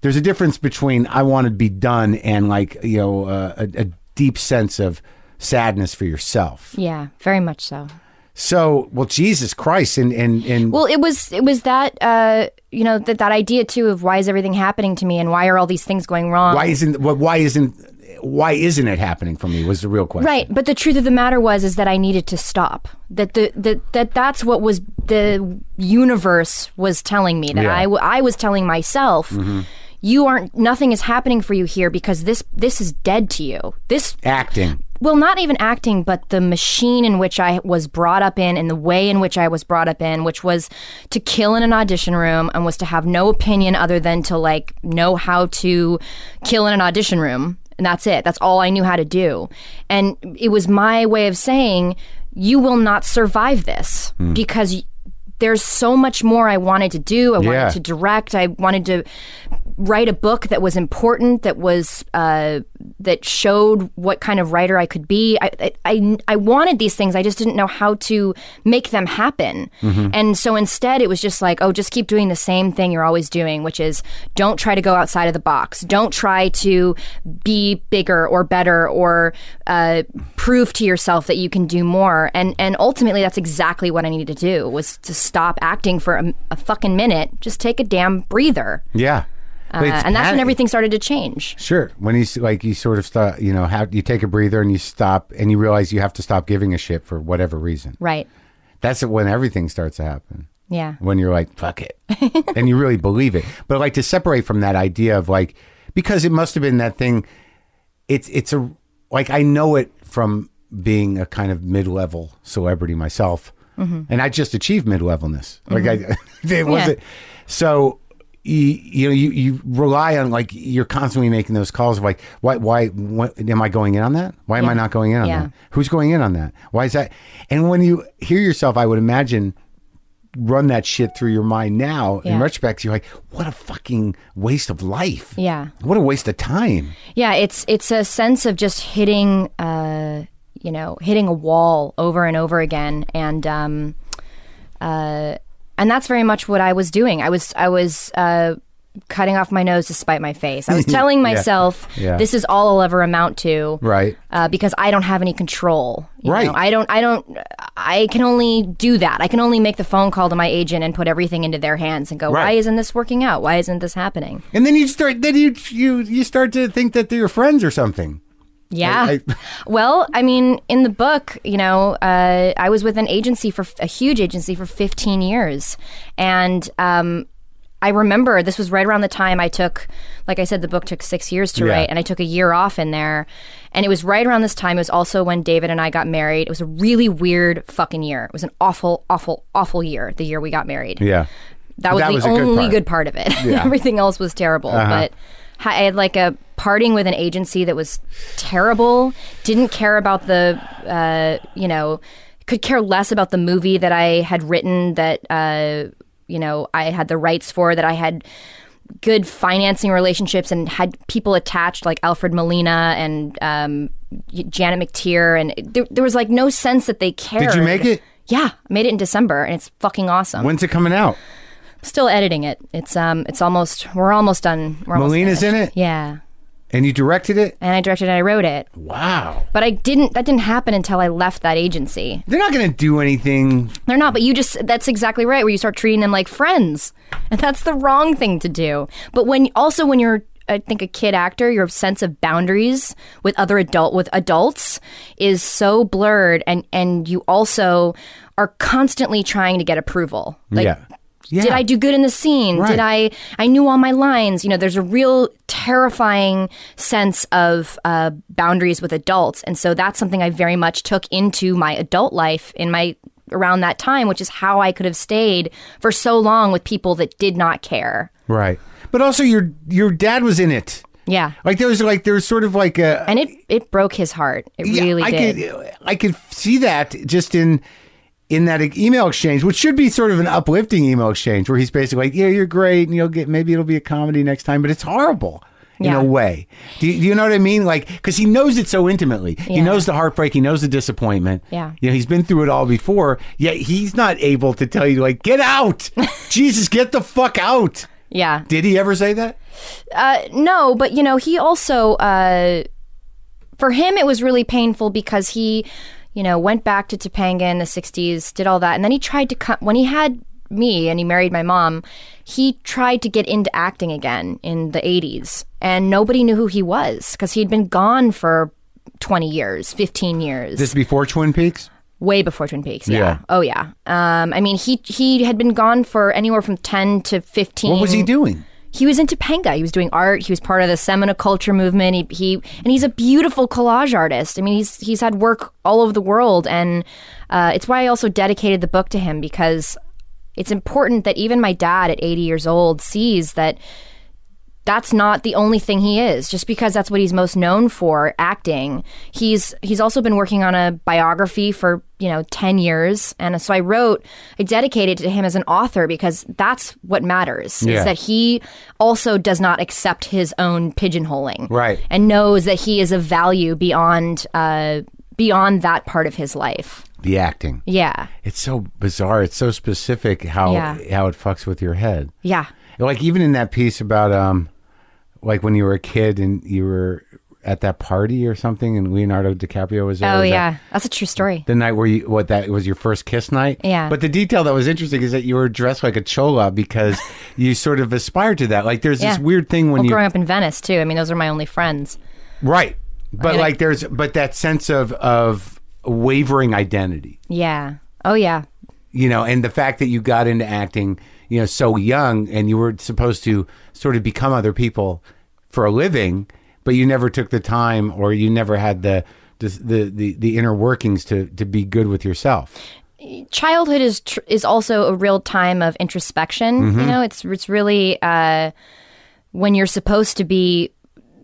Speaker 1: there's a difference between I want to be done and like you know uh, a, a deep sense of sadness for yourself.
Speaker 4: Yeah. Very much so.
Speaker 1: So well, Jesus Christ, and and and
Speaker 4: Well, it was it was that uh, you know that that idea too of why is everything happening to me and why are all these things going wrong?
Speaker 1: why isn't why isn't why isn't it happening for me was the real question.
Speaker 4: Right, but the truth of the matter was is that I needed to stop. That the that that that's what was the universe was telling me. That
Speaker 1: Yeah.
Speaker 4: I I was telling myself, mm-hmm. you aren't nothing is happening for you here because this this is dead to you. This
Speaker 1: Acting.
Speaker 4: well, not even acting, but the machine in which I was brought up in and the way in which I was brought up in, which was to kill in an audition room and was to have no opinion other than to like know how to kill in an audition room. And that's it. That's all I knew how to do. And it was my way of saying, you will not survive this hmm. because there's so much more I wanted to do. I
Speaker 1: Yeah.
Speaker 4: wanted to direct. I wanted to write a book that was important, that was uh, that showed what kind of writer I could be. I, I- I wanted these things. I just didn't know how to make them happen. And so instead, it was just like, oh, just keep doing the same thing you're always doing, which is don't try to go outside of the box. Don't try to be bigger or better or uh, prove to yourself that you can do more. And and ultimately, that's exactly what I needed to do was to stop acting for a, a fucking minute. Just take a damn breather.
Speaker 1: Yeah.
Speaker 4: Uh, and that's when everything started to change.
Speaker 1: Sure. When you s- like you sort of start, you know, how you take a breather and you stop and you realize you have to stop giving a shit for whatever reason.
Speaker 4: Right.
Speaker 1: That's when everything starts to happen.
Speaker 4: Yeah.
Speaker 1: When you're like, fuck it. and you really believe it. But like to separate from that idea of like because it must have been that thing it's it's a like I know it from being a kind of mid-level celebrity myself. And I just achieved mid-levelness. Like I it wasn't so you, you know you, you rely on like you're constantly making those calls of like why why what, am I going in on that? Why am I not going in on
Speaker 4: Yeah.
Speaker 1: that? Who's going in on that? Why is that? And when you hear yourself, I would imagine run that shit through your mind now, in retrospect, you're like, what a fucking waste of life.
Speaker 4: Yeah.
Speaker 1: What a waste of time.
Speaker 4: Yeah, it's it's a sense of just hitting, uh, you know, hitting a wall over and over again, and um, uh, and that's very much what I was doing. I was I was uh, cutting off my nose to spite my face. I was telling myself,
Speaker 1: Yeah.
Speaker 4: "This is all I'll ever amount to,"
Speaker 1: Right.
Speaker 4: Uh, because I don't have any control. you
Speaker 1: Right.
Speaker 4: know? I don't. I don't. I can only do that. I can only make the phone call to my agent and put everything into their hands and go,
Speaker 1: Right.
Speaker 4: "Why isn't this working out? Why isn't this happening?"
Speaker 1: And then you start, then you you you start to think that they're your friends or something.
Speaker 4: Yeah.
Speaker 1: I-
Speaker 4: well, I mean, in the book, you know, uh, I was with an agency for a huge agency for 15 years, and um, I remember this was right around the time I took, like I said, the book took six years to
Speaker 1: Yeah.
Speaker 4: write, and I took a year off in there, and it was right around this time. It was also when David and I got married. It was a really weird fucking year. It was an awful, awful, awful year. The year we got married.
Speaker 1: Yeah.
Speaker 4: That was
Speaker 1: That
Speaker 4: the
Speaker 1: was a good
Speaker 4: only
Speaker 1: part.
Speaker 4: good part of it.
Speaker 1: Yeah. Uh-huh.
Speaker 4: Everything else was terrible. But ha- I had like a parting with an agency that was terrible. Didn't care about the, uh, you know, could care less about the movie that I had written that, uh, you know, I had the rights for, that I had good financing relationships and had people attached like Alfred Molina and um, Janet McTeer. And there, there was like no sense that they cared.
Speaker 1: Did you make it?
Speaker 4: Yeah, I made it in December, and it's fucking awesome.
Speaker 1: When's it coming out?
Speaker 4: Still editing it. It's um, it's almost we're almost done. We're almost
Speaker 1: Molina's in
Speaker 4: finished.
Speaker 1: it?
Speaker 4: Yeah,
Speaker 1: And you directed it?
Speaker 4: and I directed and I wrote it,
Speaker 1: Wow.
Speaker 4: but I didn't. That didn't happen until I left that agency.
Speaker 1: They're not going to do anything.
Speaker 4: They're not, but you just that's exactly right. Where you start treating them like friends, and that's the wrong thing to do. But when also when you're I think a kid actor, your sense of boundaries with other adult with adults is so blurred, and and you also are constantly trying to get approval. Like,
Speaker 1: yeah. Yeah.
Speaker 4: Did I do good in the scene?
Speaker 1: Right.
Speaker 4: Did I? I knew all my lines. You know, there's a real terrifying sense of uh, boundaries with adults, and so that's something I very much took into my adult life in my around that time, which is how I could have stayed for so long with people that did not care.
Speaker 1: Right. But also, your your dad was in it.
Speaker 4: Yeah,
Speaker 1: Like there was like there was sort of like a
Speaker 4: and it it broke his heart. It
Speaker 1: Yeah,
Speaker 4: really
Speaker 1: I
Speaker 4: did.
Speaker 1: could I could see that just in in that email exchange, which should be sort of an uplifting email exchange, where he's basically like, "Yeah, you're great, and you'll get maybe it'll be a comedy next time," but it's horrible in
Speaker 4: Yeah.
Speaker 1: a way. Do you, do you know what I mean? Like, because he knows it so intimately. He knows the heartbreak. He knows the disappointment.
Speaker 4: Yeah.
Speaker 1: you know, he's been through it all before. Yet he's not able to tell you like, "Get out, Jesus, get the fuck out."
Speaker 4: yeah.
Speaker 1: Did he ever say that?
Speaker 4: Uh, no, but you know, he also, uh, for him, it was really painful because he, you know, went back to Topanga in the 60s, did all that. And then he tried to come, when he had me and he married my mom, he tried to get into acting again in the 80s. And nobody knew who he was because he'd been gone for 20 years, 15 years
Speaker 1: This before Twin Peaks?
Speaker 4: way before Twin Peaks. Yeah.
Speaker 1: Yeah.
Speaker 4: Oh yeah. Um, I mean, he he had been gone for anywhere from ten to fifteen.
Speaker 1: What was he doing?
Speaker 4: He was in Topanga. He was doing art. He was part of the Semina culture movement. He, he and he's a beautiful collage artist. I mean, he's he's had work all over the world, and uh, it's why I also dedicated the book to him because it's important that even my dad at 80 years old sees that that's not the only thing he is just because that's what he's most known for acting he's he's also been working on a biography for you know 10 years and so i wrote i dedicated to him as an author because that's what matters
Speaker 1: Yeah.
Speaker 4: is that he also does not accept his own pigeonholing
Speaker 1: Right.
Speaker 4: and knows that he is of value beyond uh beyond that part of his life
Speaker 1: The acting.
Speaker 4: yeah
Speaker 1: It's so bizarre. It's so specific how
Speaker 4: Yeah.
Speaker 1: how it fucks with your head.
Speaker 4: yeah
Speaker 1: Like even in that piece about um, like when you were a kid and you were at that party or something, and Leonardo DiCaprio was there.
Speaker 4: oh
Speaker 1: was that
Speaker 4: yeah that's a true story
Speaker 1: the night where you what that was your first kiss night.
Speaker 4: Yeah.
Speaker 1: But the detail that was interesting is that you were dressed like a chola because you sort of aspired to that. Like there's this weird thing when
Speaker 4: well,
Speaker 1: you
Speaker 4: growing up in venice too i mean those are my only friends
Speaker 1: right, but
Speaker 4: mean,
Speaker 1: like there's but that sense of of wavering identity.
Speaker 4: yeah oh yeah
Speaker 1: you know, and the fact that you got into acting, you know, so young and you were supposed to sort of become other people for a living, but you never took the time or you never had the the the, the, inner workings to to be good with yourself.
Speaker 4: childhood is tr- is also a real time of introspection.
Speaker 1: Mm-hmm.
Speaker 4: You know, it's it's really uh, when you're supposed to be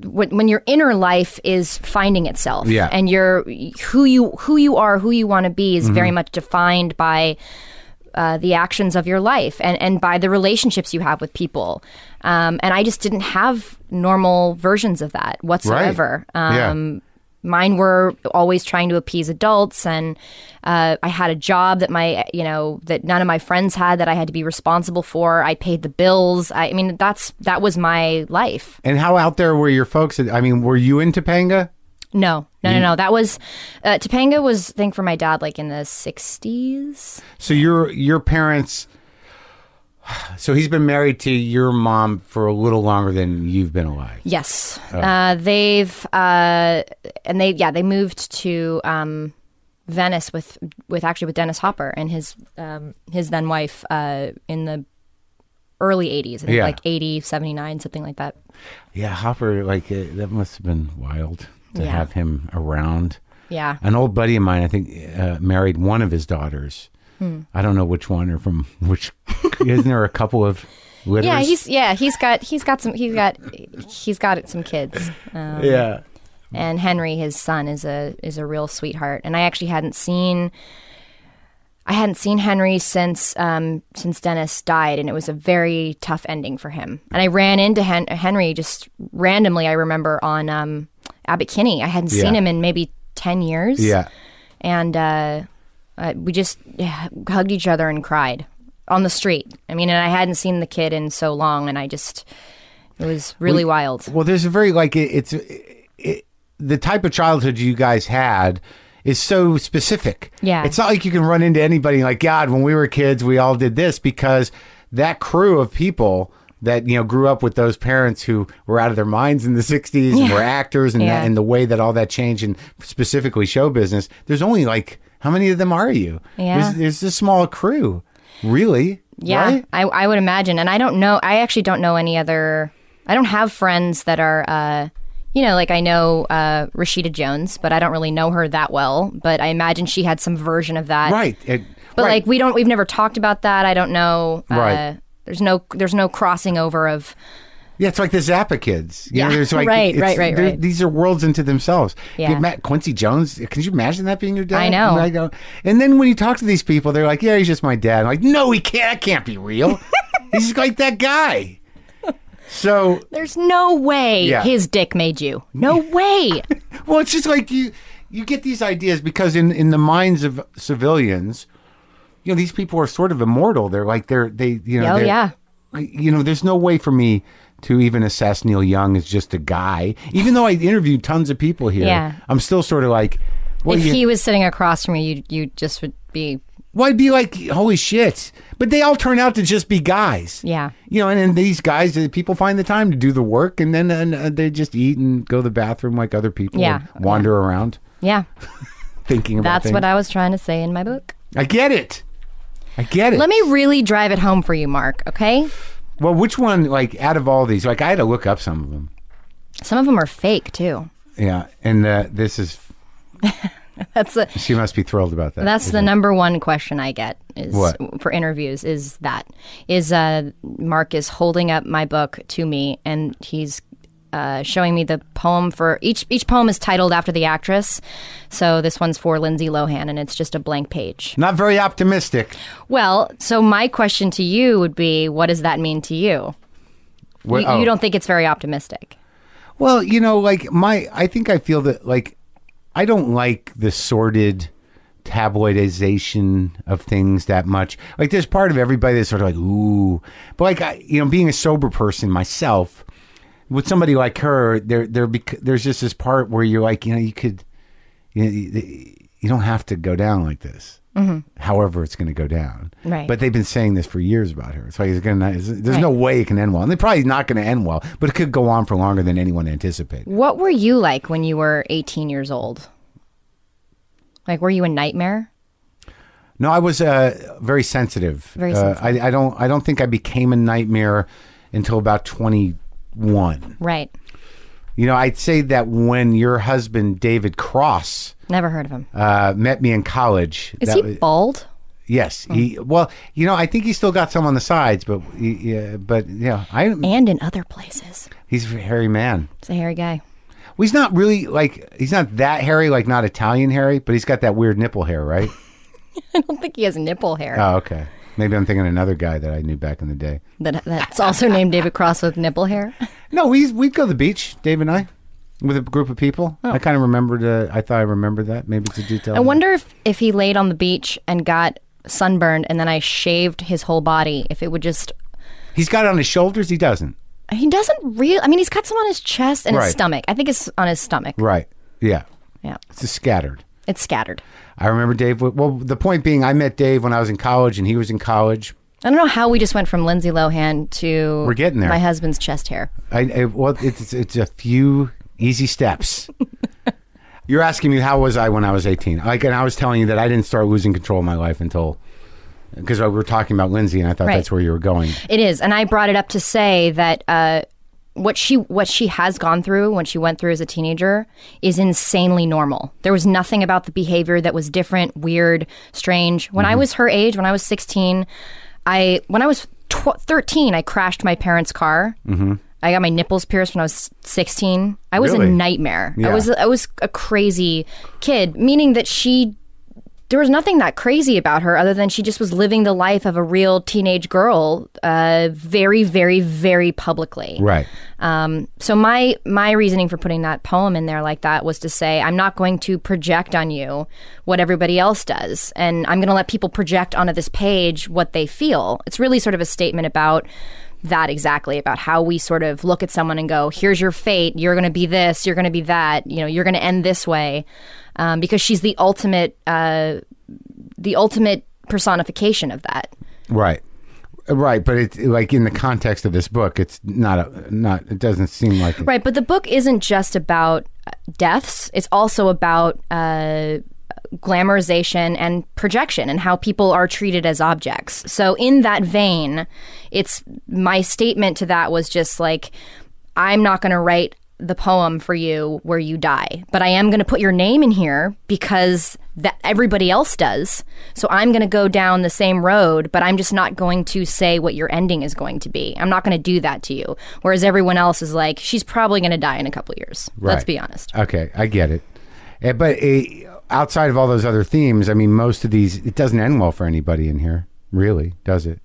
Speaker 4: when, when your inner life is finding itself,
Speaker 1: Yeah.
Speaker 4: and you're who you who you are, who you want to be, is
Speaker 1: Mm-hmm.
Speaker 4: very much defined by uh, the actions of your life and, and by the relationships you have with people. Um, and I just didn't have normal versions of that whatsoever.
Speaker 1: Yeah.
Speaker 4: Um, Mine were always trying to appease adults, and uh, I had a job that my, you know, that none of my friends had that I had to be responsible for. I paid the bills. I, I mean, that's that was my life.
Speaker 1: And how out there were your folks? I mean, were you in Topanga?
Speaker 4: No, no, no, no. That was uh, Topanga was I think for my dad like in the '60s.
Speaker 1: So your your parents. So he's been married to your mom for a little longer than you've been alive.
Speaker 4: Yes, uh, they've uh, and they yeah they moved to um, Venice with with actually with Dennis Hopper and his um, his then wife uh, in the early 80s, I think
Speaker 1: Yeah.
Speaker 4: like 80, 79, something like that.
Speaker 1: Yeah, Hopper, like uh, that must have been wild to
Speaker 4: Yeah.
Speaker 1: have him around.
Speaker 4: Yeah.
Speaker 1: An old buddy of mine, I think, uh, married one of his daughters.
Speaker 4: Hmm.
Speaker 1: I don't know which one or from which. isn't there a couple of?
Speaker 4: Yeah, he's yeah, he's got he's got some he's got he's got some kids. Um,
Speaker 1: yeah.
Speaker 4: and Henry, his son, is a is a real sweetheart. And I actually hadn't seen I hadn't seen Henry since um, since Dennis died, and it was a very tough ending for him. And I ran into Hen- Henry just randomly. I remember on um, Abbott Kinney. I hadn't seen him in maybe ten years.
Speaker 1: Yeah.
Speaker 4: and uh, uh, we just yeah, hugged each other and cried on the street. I mean, and I hadn't seen the kid in so long, and I just it was really wild.
Speaker 1: Well, there's a very like it, it's it, the type of childhood you guys had is so specific.
Speaker 4: Yeah.
Speaker 1: it's not like you can run into anybody like God. When we were kids, we all did this because that crew of people that you know grew up with those parents who were out of their minds in the 60s and were actors and,
Speaker 4: Yeah.
Speaker 1: that, and the way that all that changed and specifically show business there's only like how many of them are you
Speaker 4: Yeah.
Speaker 1: there's, there's a small crew really
Speaker 4: Yeah,
Speaker 1: right?
Speaker 4: I, I would imagine. And I don't know, I actually don't know any other, I don't have friends that are, uh, you know, like I know uh, Rashida Jones, but I don't really know her that well. But I imagine she had some version of that.
Speaker 1: right It-
Speaker 4: But
Speaker 1: right.
Speaker 4: like we don't, we've never talked about that. I don't know. Uh,
Speaker 1: Right.
Speaker 4: There's no, there's no crossing over of.
Speaker 1: Yeah, it's like the Zappa kids. You know,
Speaker 4: Yeah,
Speaker 1: there's like,
Speaker 4: right, right, right, right.
Speaker 1: These are worlds into themselves.
Speaker 4: Yeah.
Speaker 1: You Matt Quincy Jones. Can you imagine that being your dad?
Speaker 4: I know.
Speaker 1: And, go, and then when you talk to these people, they're like, "Yeah, he's just my dad." I'm like, no, he can't. That can't be real. he's just like that guy. So,
Speaker 4: There's no way
Speaker 1: Yeah.
Speaker 4: his dick made you. No way.
Speaker 1: well, it's just like you you get these ideas because in in the minds of civilians, you know, these people are sort of immortal. They're like they're they you know
Speaker 4: Oh, yeah.
Speaker 1: you know, there's no way for me to even assess Neil Young as just a guy. Even though I interviewed tons of people here,
Speaker 4: Yeah.
Speaker 1: I'm still sort of like, well,
Speaker 4: if
Speaker 1: you,
Speaker 4: he was sitting across from you, you, you just would be,
Speaker 1: well, I'd be like, holy shit. But they all turn out to just be guys.
Speaker 4: yeah.
Speaker 1: You know, and, and these guys, uh, people find the time to do the work, and then and, uh, they just eat and go to the bathroom like other people.
Speaker 4: Yeah.
Speaker 1: and wander around
Speaker 4: Yeah.
Speaker 1: thinking about
Speaker 4: That's
Speaker 1: things.
Speaker 4: what I was trying to say in my book.
Speaker 1: I get it. I get it.
Speaker 4: Let me really drive it home for you, Marc, okay?
Speaker 1: well, which one, like, out of all these, like, I had to look up some of them.
Speaker 4: Some of them are fake too.
Speaker 1: Yeah, and uh, this is
Speaker 4: That's a,
Speaker 1: she must be thrilled about that.
Speaker 4: that's the number one question I get is
Speaker 1: What?
Speaker 4: for interviews is that is uh, Marc is holding up my book to me and he's uh, showing me the poem for each each poem is titled after the actress. So this one's for Lindsay Lohan and it's just a blank page.
Speaker 1: Not very optimistic.
Speaker 4: Well, so my question to you would be, what does that mean to you?
Speaker 1: What-
Speaker 4: you,
Speaker 1: oh.
Speaker 4: you don't think it's very optimistic?
Speaker 1: Well, you know, like my, I think I feel that like I don't like the sordid tabloidization of things that much. Like there's part of everybody that's sort of like ooh, but like I, you know, being a sober person myself, with somebody like her, there, there, bec- there's just this part where you're like, you know, you could, you, know, you, you don't have to go down like this. However, it's going to go down.
Speaker 4: Right.
Speaker 1: But they've been saying this for years about her. It's like it's gonna. It's, there's no way it can end well. And they're probably not going to end well. But it could go on for longer than anyone anticipated.
Speaker 4: What were you like when you were 18 years old? Like, were you a nightmare?
Speaker 1: No, I was uh, very sensitive.
Speaker 4: Very
Speaker 1: Uh, I, I don't. I don't think I became a nightmare until about 21.
Speaker 4: Right.
Speaker 1: You know, I'd say that when your husband David Cross
Speaker 4: Never heard of him.
Speaker 1: uh, met me in college.
Speaker 4: Is
Speaker 1: that
Speaker 4: he
Speaker 1: was-
Speaker 4: bald?
Speaker 1: Yes, he. Well, you know, I think he's still got some on the sides, but he, yeah, but yeah, I.
Speaker 4: And in other places.
Speaker 1: He's a hairy man.
Speaker 4: He's a hairy guy.
Speaker 1: Well, he's not really like he's not that hairy, like not Italian hairy, but he's got that weird nipple hair, right?
Speaker 4: I don't think he has nipple hair.
Speaker 1: oh, okay. Maybe I'm thinking another guy that I knew back in the day.
Speaker 4: That that's also named David Cross with nipple hair.
Speaker 1: No, we we'd go to the beach, Dave and I, with a group of people. I kind of remembered. Uh, I thought I remembered that. Maybe it's a detail.
Speaker 4: Oh. I wonder if if he laid on the beach and got sunburned and then I shaved his whole body, if it would just
Speaker 1: He's got it on his shoulders. He doesn't.
Speaker 4: he doesn't real I mean he's got some on his chest and
Speaker 1: Right.
Speaker 4: his stomach. I think it's on his stomach.
Speaker 1: Right. Yeah.
Speaker 4: Yeah.
Speaker 1: It's just scattered.
Speaker 4: It's scattered.
Speaker 1: I remember Dave. Well, the point being, I met Dave when I was in college, and he was in college.
Speaker 4: I don't know how we just went from Lindsay Lohan to
Speaker 1: We're getting there.
Speaker 4: My husband's chest hair.
Speaker 1: I, I well, it's it's a few easy steps. You're asking me how was I when I was 18? Like, and I was telling you that I didn't start losing control of my life until because we were talking about Lindsay, and I thought
Speaker 4: Right.
Speaker 1: that's where you were going.
Speaker 4: It is, and I brought it up to say that uh, what she what she has gone through, when she went through as a teenager, is insanely normal. There was nothing about the behavior that was different, weird, strange. When I was her age, when I was sixteen, I when I was tw- thirteen, I crashed my parents' car. Mm-hmm. I got my nipples pierced when I was sixteen. I was
Speaker 1: Really?
Speaker 4: a nightmare. I was I was a crazy kid, meaning that she there was nothing that crazy about her other than she just was living the life of a real teenage girl uh, very very very publicly
Speaker 1: Right.
Speaker 4: um, so my my reasoning for putting that poem in there like that was to say i'm not going to project on you what everybody else does and i'm going to let people project onto this page what they feel it's really sort of a statement about that exactly about how we sort of look at someone and go here's your fate you're going to be this you're going to be that you know you're going to end this way um, because she's the ultimate uh, the ultimate personification of that
Speaker 1: Right. Right, but it's like in the context of this book, it's not a not. It doesn't seem like it.
Speaker 4: Right, but the book isn't just about uh, deaths. It's also about uh, glamorization and projection and how people are treated as objects. So, in that vein, it's my statement to that was just like, I'm not going to write the poem for you where you die, but I am going to put your name in here because that everybody else does. So I'm going to go down the same road, but I'm just not going to say what your ending is going to be. I'm not going to do that to you. Whereas everyone else is like, she's probably going to die in a couple years. Let's be honest.
Speaker 1: Okay, I get it. Eh, But eh, outside of all those other themes, I mean, most of these, it doesn't end well for anybody in here, really, does it?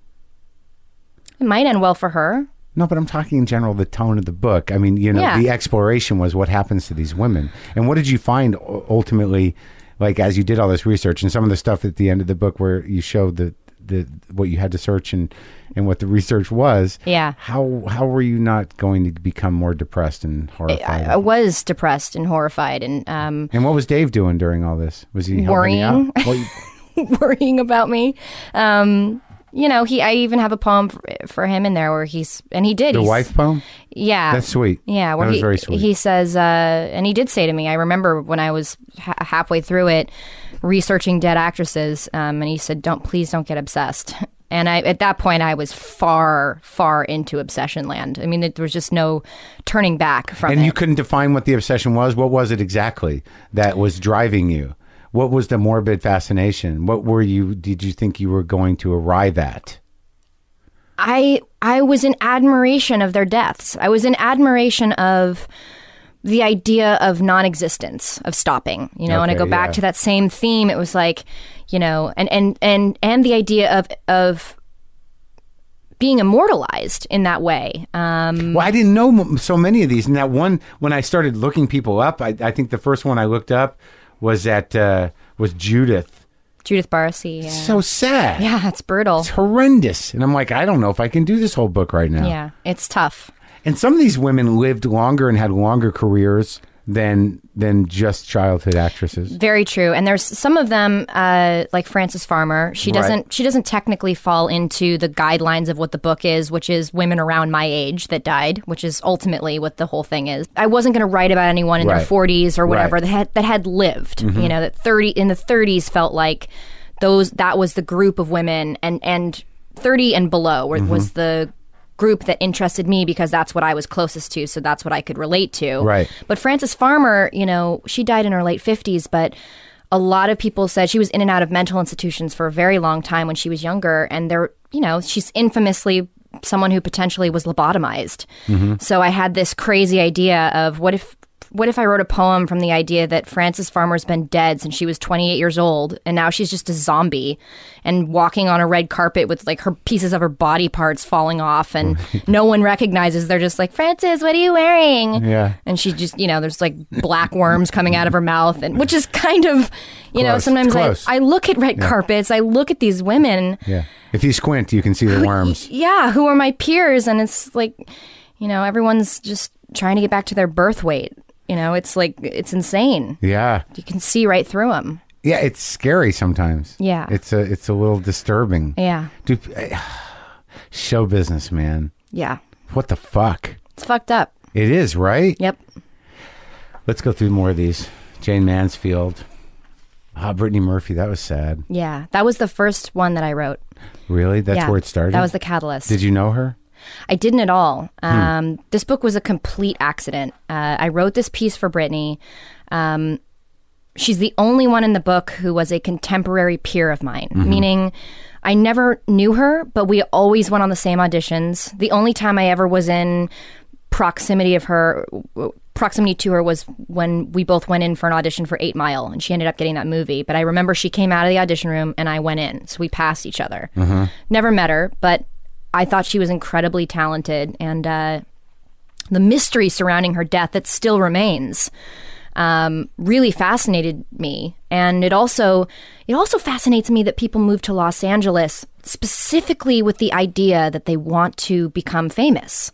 Speaker 4: It might end well for her.
Speaker 1: No, but I'm talking in general the tone of the book. I mean, you know,
Speaker 4: Yeah.
Speaker 1: the exploration was what happens to these women, and what did you find ultimately, like as you did all this research and some of the stuff at the end of the book where you showed the the what you had to search and and what the research was.
Speaker 4: Yeah.
Speaker 1: How how were you not going to become more depressed and horrified?
Speaker 4: I, I was depressed and horrified and um,
Speaker 1: and what was Dave doing during all this? Was he helping you out?
Speaker 4: Worrying.
Speaker 1: Well, you-
Speaker 4: worrying about me. Um, you know, he. I even have a poem for, for him in there where he's and he did.
Speaker 1: the wife poem.
Speaker 4: Yeah,
Speaker 1: That's sweet.
Speaker 4: Yeah, where
Speaker 1: that was
Speaker 4: he,
Speaker 1: very sweet.
Speaker 4: He says, uh, and he did say to me, I remember when I was ha- halfway through it, researching dead actresses, um, and he said, "Don't please don't get obsessed." And I, at that point, I was far, far into obsession land. I mean, there was just no turning back from
Speaker 1: and
Speaker 4: it.
Speaker 1: you couldn't define what the obsession was. What was it exactly that was driving you? What was the morbid fascination? What were you? Did you think you were going to arrive at?
Speaker 4: I I was in admiration of their deaths. I was in admiration of the idea of non-existence, of stopping. You know, and I go back
Speaker 1: yeah.
Speaker 4: to that same theme. It was like, you know, and and and and the idea of of being immortalized in that way. Um,
Speaker 1: Well, I didn't know m- so many of these. And that one, when I started looking people up, I, I think the first one I looked up was that uh, was Judith.
Speaker 4: Judith Barsi. Yeah.
Speaker 1: So sad.
Speaker 4: yeah, it's brutal.
Speaker 1: It's horrendous. And I'm like, I don't know if I can do this whole book right now.
Speaker 4: Yeah, it's tough.
Speaker 1: And some of these women lived longer and had longer careers than than just childhood actresses.
Speaker 4: Very true. And there's some of them, uh, like Frances Farmer. She doesn't. She doesn't technically fall into the guidelines of what the book is, which is women around my age that died, which is ultimately what the whole thing is. I wasn't going to write about anyone in
Speaker 1: Right.
Speaker 4: their 40s or whatever
Speaker 1: Right. Mm-hmm.
Speaker 4: that had that had lived. You know, that 30 in the 30s felt like those that was the group of women, and and 30 and below
Speaker 1: Mm-hmm.
Speaker 4: was the group that interested me because that's what I was closest to, so that's what I could relate to.
Speaker 1: Right.
Speaker 4: But Frances Farmer, you know, she died in her late 50s, but a lot of people said she was in and out of mental institutions for a very long time when she was younger. And there, you know, she's infamously someone who potentially was lobotomized. Mm-hmm. So I had this crazy idea of what if. What if I wrote a poem from the idea that Frances Farmer's been dead since she was 28 years old and now she's just a zombie and walking on a red carpet with like her pieces of her body parts falling off and no one recognizes they're just like Frances what are you wearing
Speaker 1: Yeah.
Speaker 4: and she just you know there's like black worms coming out of her mouth and which is kind of you know sometimes I, I look at red carpets I look at these women
Speaker 1: Yeah. If you squint, you can see the worms.
Speaker 4: yeah, who are my peers? And it's like, you know, everyone's just trying to get back to their birth weight. You know, it's like, it's insane.
Speaker 1: Yeah.
Speaker 4: You can see right through them.
Speaker 1: Yeah, it's scary sometimes.
Speaker 4: Yeah.
Speaker 1: It's a it's a little disturbing.
Speaker 4: Yeah.
Speaker 1: Dude, show business, man.
Speaker 4: Yeah.
Speaker 1: What the fuck?
Speaker 4: It's fucked up.
Speaker 1: It is, right?
Speaker 4: Yep.
Speaker 1: Let's go through more of these. Jayne Mansfield. Ah, Brittany Murphy. That was sad.
Speaker 4: Yeah. That was the first one that I wrote.
Speaker 1: Really? That's
Speaker 4: yeah.
Speaker 1: where it started?
Speaker 4: That was the catalyst.
Speaker 1: Did you know her?
Speaker 4: I didn't at all. Um, This book was a complete accident. Uh, I wrote this piece for Brittany. Um, she's the only one in the book who was a contemporary peer of mine, meaning I never knew her, but we always went on the same auditions. The only time I ever was in proximity of her proximity to her was when we both went in for an audition for 8 Mile and she ended up getting that movie but I remember she came out of the audition room and I went in so we passed each other never met her but I thought she was incredibly talented and uh, the mystery surrounding her death that still remains um, really fascinated me and it also it also fascinates me that people move to Los Angeles specifically with the idea that they want to become famous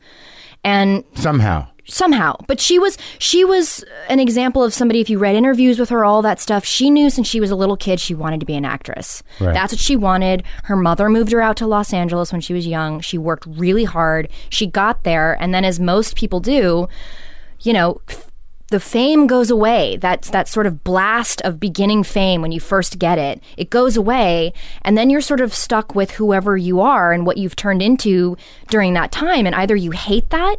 Speaker 4: and
Speaker 1: Somehow.
Speaker 4: Somehow. But she was she was an example of somebody if you read interviews with her all that stuff she knew since she was a little kid she wanted to be an actress.
Speaker 1: Right.
Speaker 4: that's what she wanted. Her mother moved her out to los angeles when she was young. She worked really hard. She got there and then as most people do you know the fame goes away. That's that sort of blast of beginning fame when you first get it. It goes away and then you're sort of stuck with whoever you are and what you've turned into during that time and either you hate that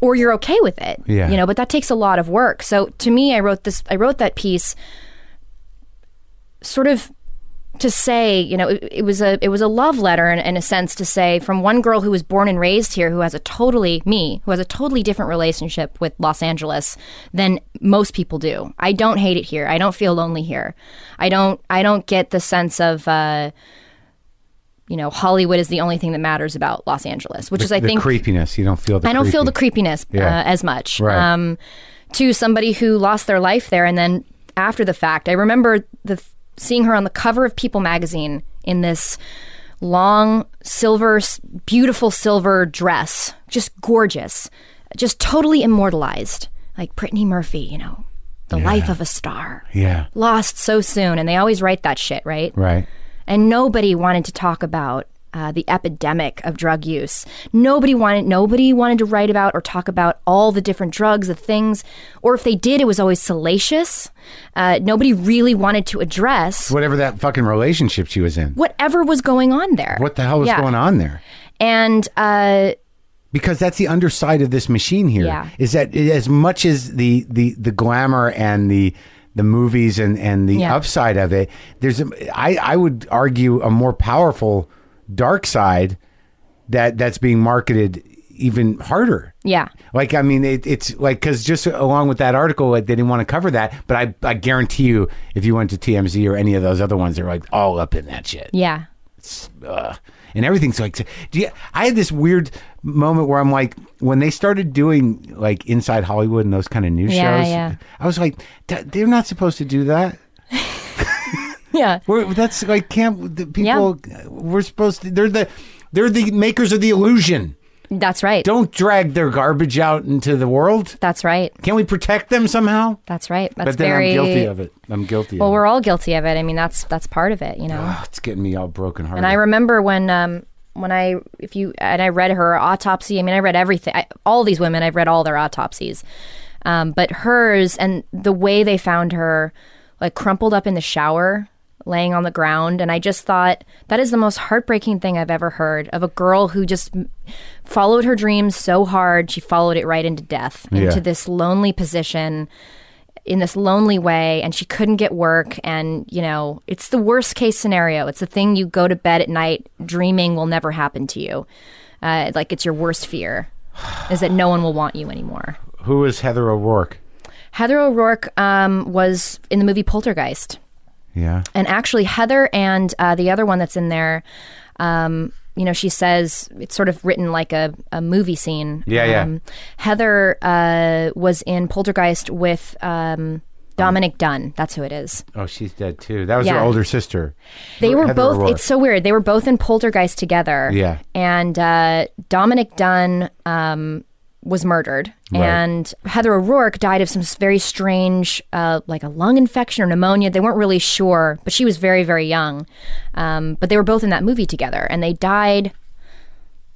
Speaker 4: or you're okay with it.
Speaker 1: Yeah.
Speaker 4: You know, but that takes a lot of work. So to me, I wrote this, I wrote that piece sort of to say, you know, it, it was a it was a love letter in, in a sense to say from one girl who was born and raised here, who has a totally me, who has a totally different relationship with Los Angeles than most people do. I don't hate it here. I don't feel lonely here. I don't I don't get the sense of. Uh, you know, Hollywood is the only thing that matters about Los Angeles, which is, I
Speaker 1: the
Speaker 4: think,
Speaker 1: creepiness. You don't feel the
Speaker 4: I don't feel the creepiness
Speaker 1: Yeah.
Speaker 4: uh, as much.
Speaker 1: Right.
Speaker 4: Um, to somebody who lost their life there, and then after the fact, I remember the seeing her on the cover of People magazine in this long silver, beautiful silver dress, just gorgeous, just totally immortalized, like Brittany Murphy. You know, the life of a star.
Speaker 1: Yeah.
Speaker 4: Lost so soon, and they always write that shit, right?
Speaker 1: Right.
Speaker 4: And nobody wanted to talk about uh, the epidemic of drug use. Nobody wanted nobody wanted to write about or talk about all the different drugs, the things, or if they did, it was always salacious. Uh, nobody really wanted to address
Speaker 1: Whatever that fucking relationship she was in.
Speaker 4: whatever was going on there.
Speaker 1: What the hell was
Speaker 4: Yeah.
Speaker 1: going on there?
Speaker 4: And uh,
Speaker 1: because that's the underside of this machine here.
Speaker 4: Yeah.
Speaker 1: Is that as much as the the the glamour and the the movies and and the
Speaker 4: Yeah.
Speaker 1: upside of it, there's a, I I would argue a more powerful dark side that that's being marketed even harder.
Speaker 4: yeah,
Speaker 1: Like I mean, it, it's like because just along with that article, like, they didn't want to cover that. But I, I guarantee you, if you went to TMZ or any of those other ones, they're like all up in that shit
Speaker 4: yeah,
Speaker 1: uh, and everything's like do you, i had this weird moment where i'm like when they started doing like inside hollywood and those kind of news
Speaker 4: Yeah,
Speaker 1: shows
Speaker 4: yeah.
Speaker 1: i was like "Th- they're not supposed to do that
Speaker 4: yeah,
Speaker 1: we're, that's like can't the people we're supposed to they're the they're the makers of the illusion
Speaker 4: that's right.
Speaker 1: don't drag their garbage out into the world
Speaker 4: That's right.
Speaker 1: can we protect them somehow
Speaker 4: That's right. That's
Speaker 1: but then
Speaker 4: very
Speaker 1: i'm guilty of it i'm guilty
Speaker 4: Well, we're all guilty of it. I mean, that's that's part of it. You know.
Speaker 1: it it's getting me all broken hearted
Speaker 4: And I remember when um when I if you and I read her autopsy. I mean, I read everything. I, all these women, I've read all their autopsies. Um, but hers and the way they found her, like crumpled up in the shower, laying on the ground, and I just thought that is the most heartbreaking thing I've ever heard of a girl who just followed her dreams so hard she followed it right into death,
Speaker 1: Yeah.
Speaker 4: into this lonely position in this lonely way and she couldn't get work and you know it's the worst case scenario it's the thing you go to bed at night dreaming will never happen to you uh, like it's your worst fear is that no one will want you anymore
Speaker 1: who is heather o'rourke
Speaker 4: Heather O'Rourke um, was in the movie Poltergeist.
Speaker 1: Yeah.
Speaker 4: And actually, Heather and uh, the other one that's in there, um, you know, she says it's sort of written like a, a movie scene.
Speaker 1: Yeah, yeah.
Speaker 4: Um, Heather uh, was in Poltergeist with um, Dominique Dunne. That's who it is.
Speaker 1: Oh, she's dead too. That was her older sister.
Speaker 4: They were
Speaker 1: Heather
Speaker 4: both. It's so weird. They were both in Poltergeist together.
Speaker 1: Yeah.
Speaker 4: And uh, Dominique Dunne um, was murdered,
Speaker 1: Right.
Speaker 4: and Heather O'Rourke died of some very strange, uh, like a lung infection or pneumonia. They weren't really sure, but she was very, very young. Um, but they were both in that movie together, and they died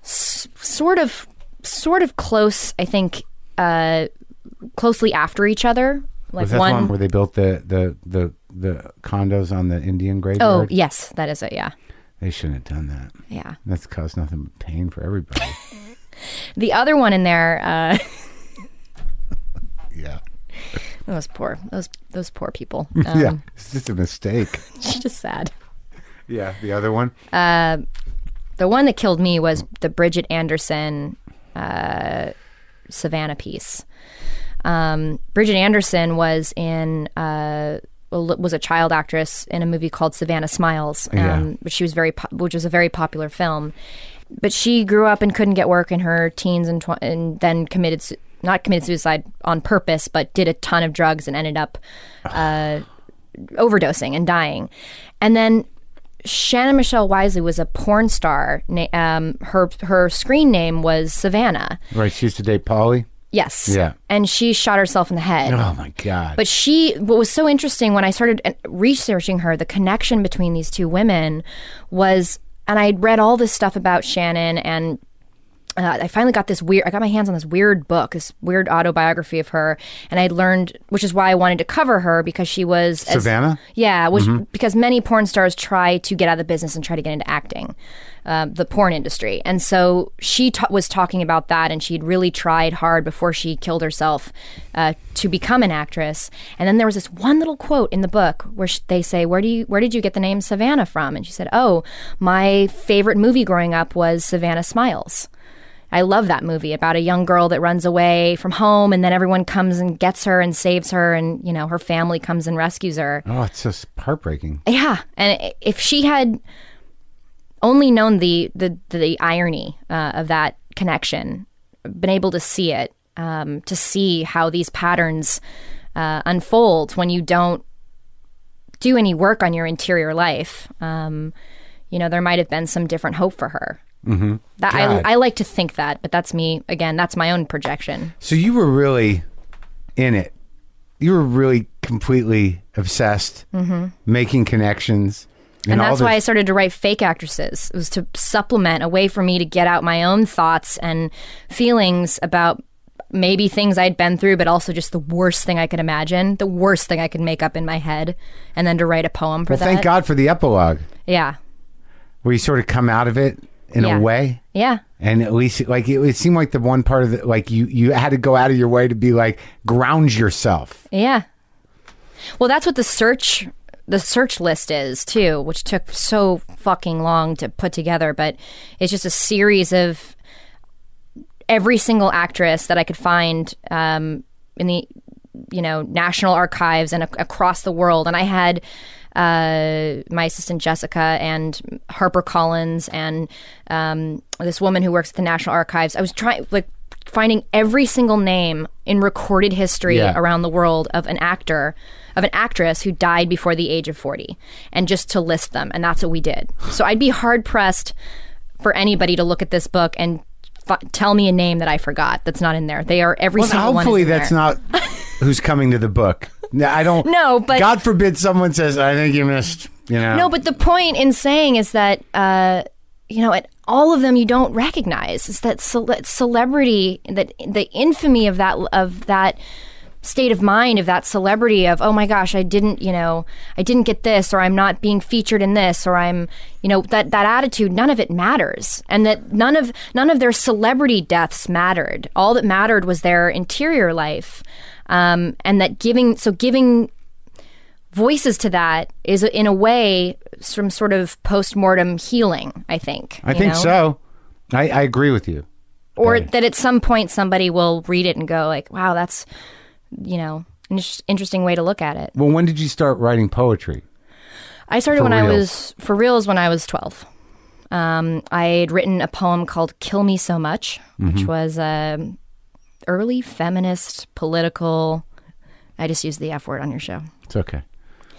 Speaker 4: s- sort of, sort of close. I think uh, closely after each other. Like
Speaker 1: was that the
Speaker 4: one
Speaker 1: one where they built the the the the condos on the Indian graveyard.
Speaker 4: Oh yes, that is it. Yeah,
Speaker 1: They shouldn't have done that.
Speaker 4: yeah.
Speaker 1: That's caused nothing but pain for everybody.
Speaker 4: The other one in there. Uh,
Speaker 1: yeah.
Speaker 4: Those poor, those those poor people. Um,
Speaker 1: yeah. It's just a mistake.
Speaker 4: it's just sad.
Speaker 1: yeah. The other one.
Speaker 4: The one that killed me was the Bridgette Andersen uh, Savannah piece. Um, Bridgette Andersen was in uh, was a child actress in a movie called Savannah Smiles, um,
Speaker 1: Yeah.
Speaker 4: which she was very po- which was a very popular film. But she grew up and couldn't get work in her teens and tw- and then committed su- not committed suicide on purpose, but did a ton of drugs and ended up uh, overdosing and dying. And then Shannon Michelle Wilsey was a porn star. Um, her her screen name was Savannah.
Speaker 1: Right. She used to date Pauly.
Speaker 4: Yes.
Speaker 1: Yeah.
Speaker 4: And she shot herself in the head.
Speaker 1: Oh my God.
Speaker 4: But she, what was so interesting when I started uh, researching her, the connection between these two women was, and I would read all this stuff about Shannon, and uh, I finally got this weird, I got my hands on this weird book, this weird autobiography of her, and I learned, which is why I wanted to cover her because she was as-
Speaker 1: Savannah?
Speaker 4: yeah, which because many porn stars try to get out of the business and try to get into acting, uh, the porn industry, and so she ta- was talking about that, and she'd really tried hard before she killed herself uh, to become an actress. And then there was this one little quote in the book where sh- they say, "Where do you where did you get the name Savannah from?" And she said, "Oh, my favorite movie growing up was Savannah Smiles." I love that movie about a young girl that runs away from home and then everyone comes and gets her and saves her and you know her family comes and rescues her.
Speaker 1: oh, it's just heartbreaking.
Speaker 4: Yeah, and if she had only known the the the irony uh, of that connection, been able to see it, um, to see how these patterns uh, unfold when you don't do any work on your interior life, um, you know, there might have been some different hope for her. Mm-hmm. That
Speaker 1: God.
Speaker 4: I, I like to think that, but that's me again. That's my own projection.
Speaker 1: So you were really in it. You were really completely obsessed, making connections,
Speaker 4: and
Speaker 1: all
Speaker 4: that's why I started to write fake actresses. It was to supplement a way for me to get out my own thoughts and feelings about maybe things I'd been through, but also just the worst thing I could imagine, the worst thing I could make up in my head, and then to write a poem for
Speaker 1: Well,
Speaker 4: that.
Speaker 1: thank God for the epilogue,
Speaker 4: Yeah,
Speaker 1: where you sort of come out of it in
Speaker 4: Yeah.
Speaker 1: a way.
Speaker 4: yeah,
Speaker 1: And at least, like, it, it seemed like the one part of it, like, you, you had to go out of your way to be like, ground yourself.
Speaker 4: yeah. Well, that's what the search the search list is too, which took so fucking long to put together. But it's just a series of every single actress that I could find um, in the you know national archives and ac- across the world, and I had uh, my assistant Jessica and Harper Collins and um, this woman who works at the National Archives. I was trying like finding every single name in recorded history
Speaker 1: Yeah.
Speaker 4: around the world of an actor of an actress who died before the age of 40 and just to list them and that's what we did so i'd be hard pressed for anybody to look at this book and f- tell me a name that i forgot that's not in there they are every
Speaker 1: Well,
Speaker 4: single one
Speaker 1: hopefully that's
Speaker 4: there.
Speaker 1: not who's coming to the book. No, I don't.
Speaker 4: No, but-
Speaker 1: God forbid someone says, "I think you missed." You know.
Speaker 4: No, but the point in saying is that uh, you know, at all of them you don't recognize. Is that cele- celebrity, that the infamy of that of that state of mind of that celebrity of oh my gosh i didn't you know i didn't get this or i'm not being featured in this or i'm you know that that attitude none of it matters and that none of none of their celebrity deaths mattered all that mattered was their interior life um, and that giving so giving voices to that is in a way some sort of post-mortem healing i think
Speaker 1: I think
Speaker 4: know?
Speaker 1: so. I, I agree with you.
Speaker 4: or that at some point somebody will read it and go like wow that's you know an interesting way to look at it.
Speaker 1: Well, when did you start writing poetry?
Speaker 4: I started
Speaker 1: For
Speaker 4: when I was for reals when I was twelve. Um, I had written a poem called "Kill Me So Much,"
Speaker 1: Mm-hmm.
Speaker 4: which was a early feminist political. I just used the F word on your show.
Speaker 1: It's okay.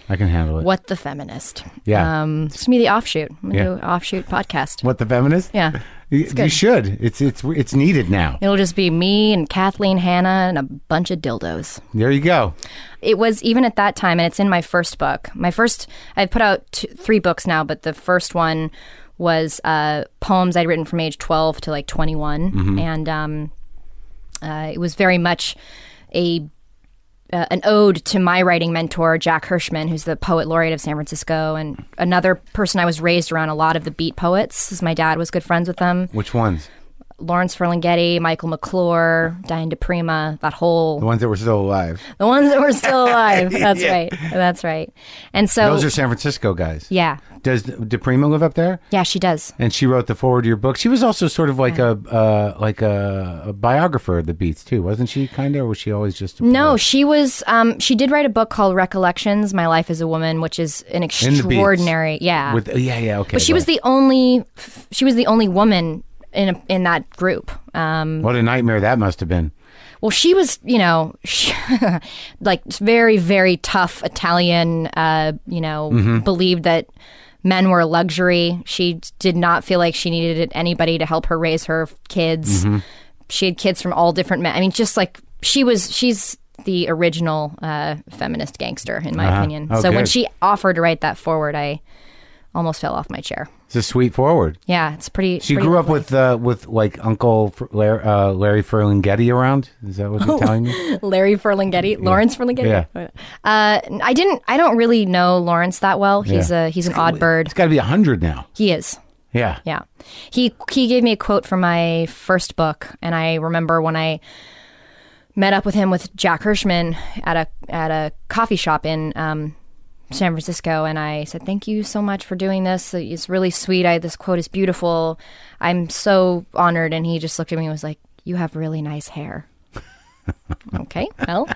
Speaker 1: I can handle it.
Speaker 4: What the feminist?
Speaker 1: Yeah.
Speaker 4: Um, it's gonna be the offshoot. I'm gonna
Speaker 1: Yeah.
Speaker 4: do offshoot podcast.
Speaker 1: What the feminist?
Speaker 4: Yeah.
Speaker 1: You, you should. It's it's it's needed now.
Speaker 4: It'll just be me and Kathleen Hanna and a bunch of dildos.
Speaker 1: There you go.
Speaker 4: It was even at that time, and it's in my first book. My first, I've put out two, three books now, but the first one was uh, poems I'd written from age 12 to like 21. And um, uh, it was very much a uh, an ode to my writing mentor, Jack Hirschman, who's the poet laureate of San Francisco, and another person I was raised around a lot of the beat poets, as my dad was good friends with them.
Speaker 1: Which ones?
Speaker 4: Lawrence Ferlinghetti, Michael McClure, Diane di Prima, that whole
Speaker 1: The ones that were still alive.
Speaker 4: the ones that were still alive. That's right. That's right. And so,
Speaker 1: Those are San Francisco guys.
Speaker 4: yeah,
Speaker 1: Does di Prima live up there?
Speaker 4: yeah, she does.
Speaker 1: And she wrote the forward to your book. She was also sort of like a uh, like a, a biographer of the Beats too, wasn't she? Kind of, or was she always just
Speaker 4: No, she was. Um, she did write a book called Recollections: My Life as a Woman, which is an extraordinary. Yeah,
Speaker 1: With yeah, yeah, okay.
Speaker 4: but she was the only. She was the only woman in a, in that group. Um,
Speaker 1: what a nightmare that must have been.
Speaker 4: well, she was, you know, she, like very, very tough Italian. Uh, you know,
Speaker 1: Mm-hmm.
Speaker 4: believed that men were a luxury. She did not feel like she needed anybody to help her raise her kids.
Speaker 1: Mm-hmm.
Speaker 4: She had kids from all different men. I mean, just like she was, she's the original uh, feminist gangster, in my
Speaker 1: Uh-huh.
Speaker 4: opinion.
Speaker 1: Oh,
Speaker 4: so when she offered to write that forward, I almost fell off my chair.
Speaker 1: It's a sweet forward.
Speaker 4: Yeah, it's pretty.
Speaker 1: She
Speaker 4: pretty
Speaker 1: grew up with uh, with like Uncle F- Larry, uh, Larry Ferlinghetti around. Is that what you're telling me?
Speaker 4: Larry Ferlinghetti, Lawrence Ferlinghetti.
Speaker 1: Yeah.
Speaker 4: Uh, I didn't. I don't really know Lawrence that well. He's
Speaker 1: Yeah.
Speaker 4: a he's an odd bird.
Speaker 1: It's got to be a hundred now.
Speaker 4: He is.
Speaker 1: Yeah.
Speaker 4: Yeah. He he gave me a quote from my first book, and I remember when I met up with him with Jack Hirschman at a at a coffee shop in um, San Francisco, and I said, "Thank you so much for doing this. It's really sweet. I this quote is beautiful. I'm so honored." And he just looked at me and was like, "You have really nice hair." okay, well,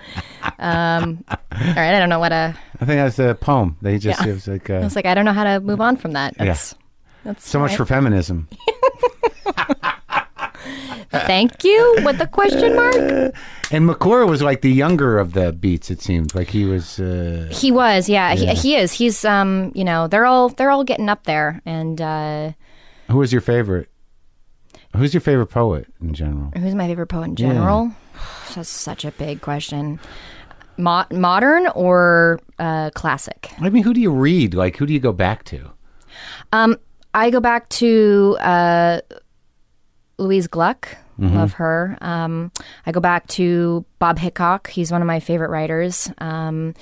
Speaker 4: um, all right. I don't know what a.
Speaker 1: I think that's a poem. They just
Speaker 4: Yeah.
Speaker 1: it was like
Speaker 4: I
Speaker 1: uh,
Speaker 4: was like, I don't know how to move on from that. That's that's
Speaker 1: so much for feminism.
Speaker 4: Thank you with the question mark.
Speaker 1: And McClure was like the younger of the Beats. It seemed like he was. Uh,
Speaker 4: He was, yeah, He, he is. He's, um, you know, they're all they're all getting up there. And uh,
Speaker 1: who was your favorite? Who's your favorite poet in general?
Speaker 4: who's my favorite poet in general? That's such a big question. Mo- modern or uh, classic?
Speaker 1: I mean, who do you read? Like, who do you go back to?
Speaker 4: Um, I go back to uh, Louise Gluck. Love her. Um, I go back to Bob Hicok. He's one of my favorite writers. Um,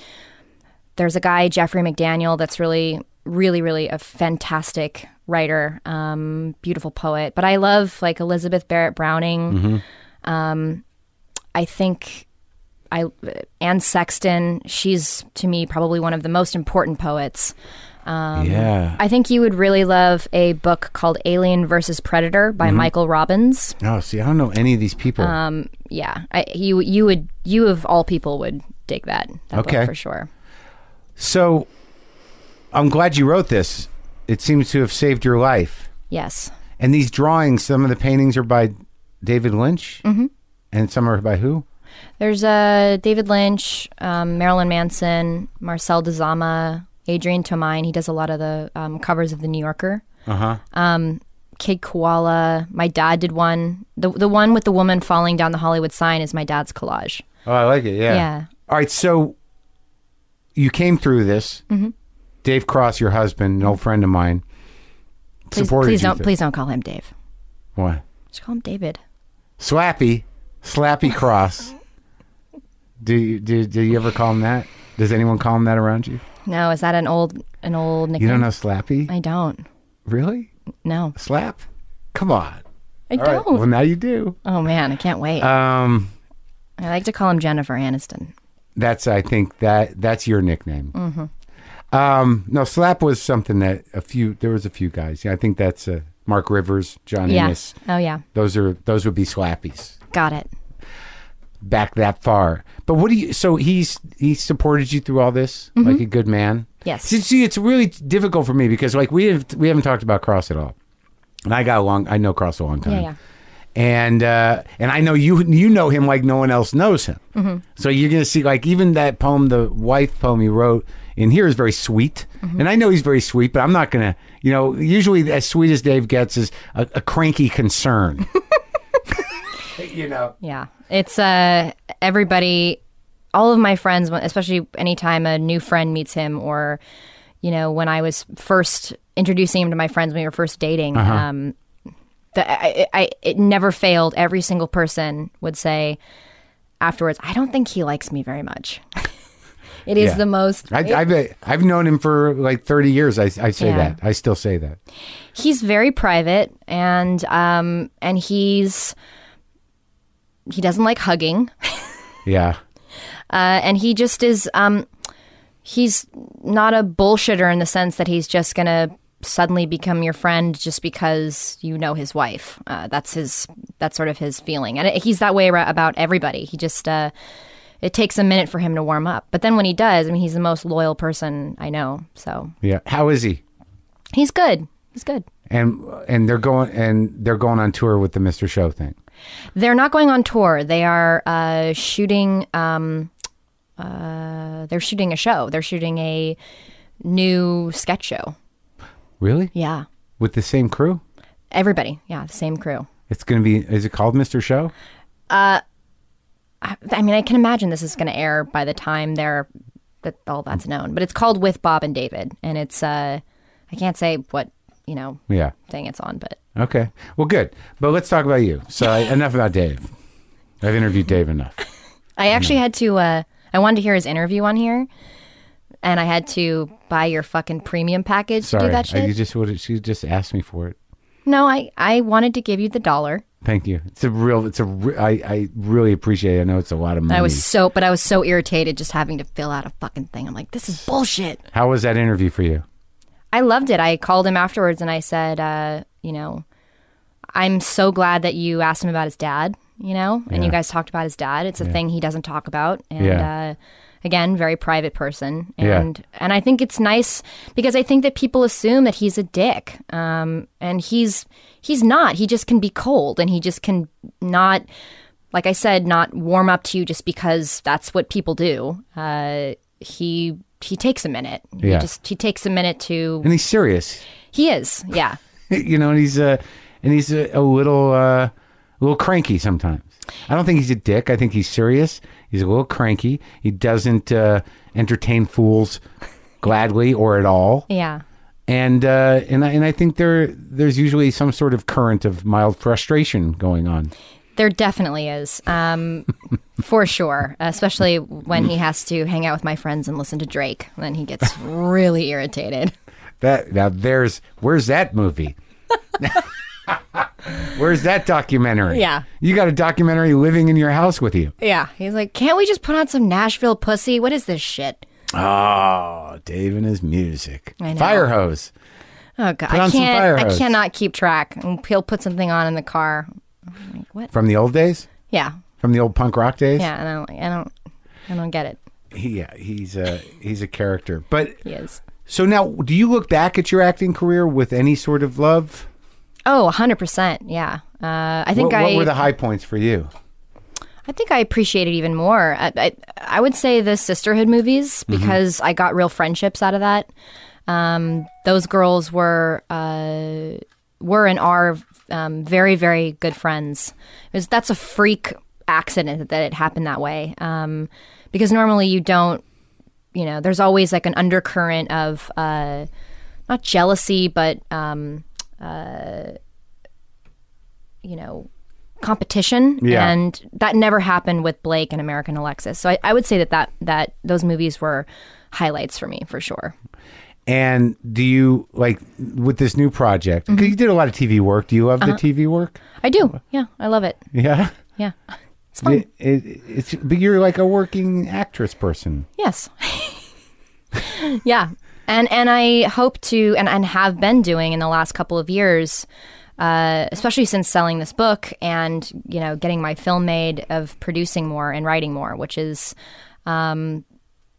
Speaker 4: there's a guy, Jeffrey McDaniel, that's really, really, really a fantastic writer, um, beautiful poet. But I love like Elizabeth Barrett Browning. Um, I think I Anne Sexton. She's to me probably one of the most important poets.
Speaker 1: Yeah.
Speaker 4: I think you would really love a book called Alien versus Predator by Michael Robbins.
Speaker 1: Oh, see, I don't know any of these people.
Speaker 4: Um, yeah, I, you you would you of all people would dig that, that
Speaker 1: Okay.
Speaker 4: book for sure.
Speaker 1: so, I'm glad you wrote this. It seems to have saved your life.
Speaker 4: Yes,
Speaker 1: And these drawings, some of the paintings are by David Lynch, mm-hmm. and some are by who?
Speaker 4: there's uh, David Lynch, um, Marilyn Manson, Marcel Dzama, Adrian Tomine. He does a lot of the um, covers of the New Yorker.
Speaker 1: Uh huh.
Speaker 4: Um, Kid Koala. My dad did one. The the one with the woman falling down the Hollywood sign is my dad's collage.
Speaker 1: Oh, I like it. Yeah.
Speaker 4: Yeah.
Speaker 1: All right. So you came through this.
Speaker 4: Mm-hmm.
Speaker 1: Dave Cross, your husband, an old friend of mine,
Speaker 4: Please,
Speaker 1: supported
Speaker 4: please
Speaker 1: you
Speaker 4: don't
Speaker 1: through-
Speaker 4: please don't call him Dave.
Speaker 1: What?
Speaker 4: Just call him David.
Speaker 1: Slappy, Slappy Cross. do you do, do you ever call him that? Does anyone call him that around you?
Speaker 4: No, is that an old an old nickname?
Speaker 1: You don't know Slappy?
Speaker 4: I don't.
Speaker 1: really?
Speaker 4: No,
Speaker 1: Slap? Come on.
Speaker 4: I
Speaker 1: All right.
Speaker 4: don't.
Speaker 1: Well, now you do.
Speaker 4: Oh man, I can't wait.
Speaker 1: Um,
Speaker 4: I like to call him Jennifer Aniston.
Speaker 1: that's I think that that's your nickname.
Speaker 4: Mm-hmm.
Speaker 1: Um, no, Slap was something that a few there was a few guys. Yeah, I think that's uh, Mark Rivers, John
Speaker 4: Yeah.
Speaker 1: Ennis.
Speaker 4: Oh yeah.
Speaker 1: Those are those would be Slappies.
Speaker 4: Got it.
Speaker 1: Back that far. But what do you? So he's he supported you through all this
Speaker 4: Mm-hmm.
Speaker 1: like a good man.
Speaker 4: Yes.
Speaker 1: See, see, it's really difficult for me because like we have we haven't talked about Cross at all, and I got a long I know Cross a long time.
Speaker 4: Yeah, yeah.
Speaker 1: And uh, and I know you you know him like no one else knows him.
Speaker 4: Mm-hmm.
Speaker 1: So you're gonna see like even that poem, the wife poem he wrote in here is very sweet,
Speaker 4: Mm-hmm.
Speaker 1: and I know he's very sweet, but I'm not gonna you know usually as sweet as Dave gets is a, a cranky concern. you know.
Speaker 4: Yeah. It's uh everybody all of my friends especially anytime a new friend meets him or you know when I was first introducing him to my friends when we were first dating um the, I, I it never failed every single person would say afterwards I don't think he likes me very much. it is
Speaker 1: Yeah.
Speaker 4: the most
Speaker 1: I, I've I've known him for like 30 years. I, I say
Speaker 4: Yeah.
Speaker 1: that. I still say that.
Speaker 4: he's very private and um and he's he doesn't like hugging.
Speaker 1: Yeah.
Speaker 4: uh, and he just is um he's not a bullshitter in the sense that he's just gonna suddenly become your friend just because you know his wife uh, that's his that's sort of his feeling and he's that way about everybody he just uh it takes a minute for him to warm up but then when he does i mean he's the most loyal person i know so
Speaker 1: Yeah. How is he?
Speaker 4: he's good he's good
Speaker 1: And and they're going and they're going on tour with the Mr. Show thing.
Speaker 4: They're not going on tour. They are uh, shooting. Um, uh, they're shooting a show. They're shooting a new sketch show.
Speaker 1: Really?
Speaker 4: Yeah,
Speaker 1: With the same crew?
Speaker 4: everybody. Yeah, the same crew.
Speaker 1: It's going to be is it called Mr. Show?
Speaker 4: Uh, I mean, I can imagine this is going to air by the time they're that all that's known. But it's called With Bob and David, and it's. Uh, I can't say what you know
Speaker 1: Yeah.
Speaker 4: thing it's on, but
Speaker 1: Okay. Well, good. But let's talk about you. So I, enough about Dave. I've interviewed Dave enough.
Speaker 4: I actually had to. Uh, I wanted to hear his interview on here, and I had to buy your fucking premium package to do that
Speaker 1: I, you just would she just asked me for it.
Speaker 4: No, I I wanted to give you the dollar.
Speaker 1: Thank you. It's a real. It's a. re- I I really appreciate. it. I know it's a lot of money.
Speaker 4: I was so, but I was so irritated just having to fill out a fucking thing. I'm like, this is bullshit.
Speaker 1: How was that interview for you?
Speaker 4: I loved it. I called him afterwards and I said, uh, you know, I'm so glad that you asked him about his dad, you know, and you guys talked about his dad. It's a thing he doesn't talk about. And
Speaker 1: Yeah.
Speaker 4: uh, again, very private person.
Speaker 1: Yeah.
Speaker 4: And and I think it's nice because I think that people assume that he's a dick. Um, and he's he's not. He just can be cold and he just can not like I said, not warm up to you just because that's what people do. Uh, he he takes a minute.
Speaker 1: Yeah.
Speaker 4: He just he takes a minute to
Speaker 1: And he's serious.
Speaker 4: he is, yeah.
Speaker 1: you know, and he's uh, and he's a, a little uh, a little cranky sometimes. I don't think he's a dick. I think he's serious. He's a little cranky. He doesn't uh, entertain fools gladly or at all.
Speaker 4: Yeah.
Speaker 1: And uh, and I, and I think there there's usually some sort of current of mild frustration going on.
Speaker 4: There definitely is. Um, for sure. Especially when he has to hang out with my friends and listen to Drake. Then he gets really irritated.
Speaker 1: That now there's where's that movie? Where's that documentary?
Speaker 4: Yeah.
Speaker 1: You got a documentary living in your house with you.
Speaker 4: Yeah. He's like, Can't we just put on some Nashville pussy? What is this shit?
Speaker 1: Oh, Dave and his music.
Speaker 4: I know.
Speaker 1: Fire hose.
Speaker 4: Oh god.
Speaker 1: Put
Speaker 4: I
Speaker 1: on some
Speaker 4: can't
Speaker 1: fire
Speaker 4: I
Speaker 1: hose.
Speaker 4: cannot keep track. And He'll put something on in the car. I'm like, what?
Speaker 1: From the old days?
Speaker 4: Yeah.
Speaker 1: From the old punk rock days?
Speaker 4: Yeah, and I'm like, I don't I don't get it.
Speaker 1: He, yeah, he's a he's a character. But
Speaker 4: He is.
Speaker 1: so now do you look back at your acting career with any sort of love?
Speaker 4: Oh, 100%. Yeah. Uh, I think
Speaker 1: What,
Speaker 4: I
Speaker 1: what were the high points for you?
Speaker 4: I think I appreciate it even more. I, I, I would say the sisterhood movies because I got real friendships out of that. Um, those girls were uh, were and are um, very very good friends. It was, that's a freak accident that it happened that way um, because normally you don't. You know, there's always like an undercurrent of uh, not jealousy, but um, uh, you know competition
Speaker 1: Yeah.
Speaker 4: and that never happened with blake and american alexis so I, I would say that, that that those movies were highlights for me for sure
Speaker 1: And do you like with this new project? 'cause
Speaker 4: Mm-hmm.
Speaker 1: you did a lot of TV work. Do you love
Speaker 4: Uh-huh.
Speaker 1: the TV work?
Speaker 4: i do yeah i love it
Speaker 1: Yeah.
Speaker 4: yeah it's
Speaker 1: It, it, it's but you're like a working actress person.
Speaker 4: yes. Yeah. And and i hope to and, and have been doing in the last couple of years uh, especially since selling this book and you know getting my film made of producing more and writing more, which is um,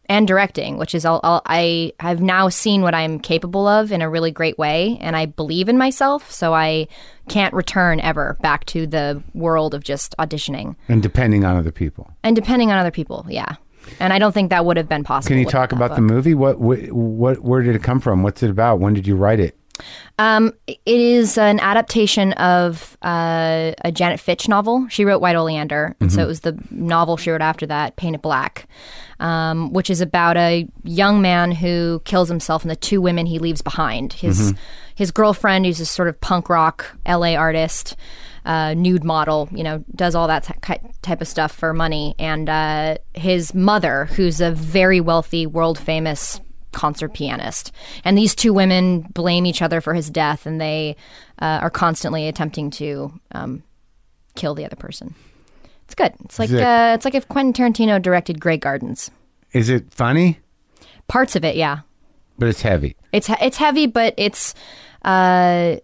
Speaker 4: and directing, which is all, all I have now seen what I'm capable of in a really great way, and I believe in myself, so I can't return ever back to the world of just auditioning
Speaker 1: And depending on other people.
Speaker 4: and depending on other people. Yeah, and I don't think that would have been possible.
Speaker 1: Can you talk about the movie? What, what, what, where did it come from? What's it about? When did you write it?
Speaker 4: Um, it is an adaptation of uh, a Janet Fitch novel. She wrote White Oleander, and so it was the novel she wrote after that, Paint It Black, um, which is about a young man who kills himself and the two women he leaves behind. His his girlfriend, who's a sort of punk rock LA artist, uh, nude model, you know, does all that ty- type of stuff for money, and uh, his mother, who's a very wealthy, world famous concert pianist. And these two women blame each other for his death, and they uh, are constantly attempting to um, kill the other person. It's good. It's like
Speaker 1: Sick.
Speaker 4: uh, it's like if Quentin Tarantino directed Grey Gardens.
Speaker 1: Is it funny?
Speaker 4: Parts of it, yeah.
Speaker 1: But it's heavy.
Speaker 4: It's it's heavy, but it's uh,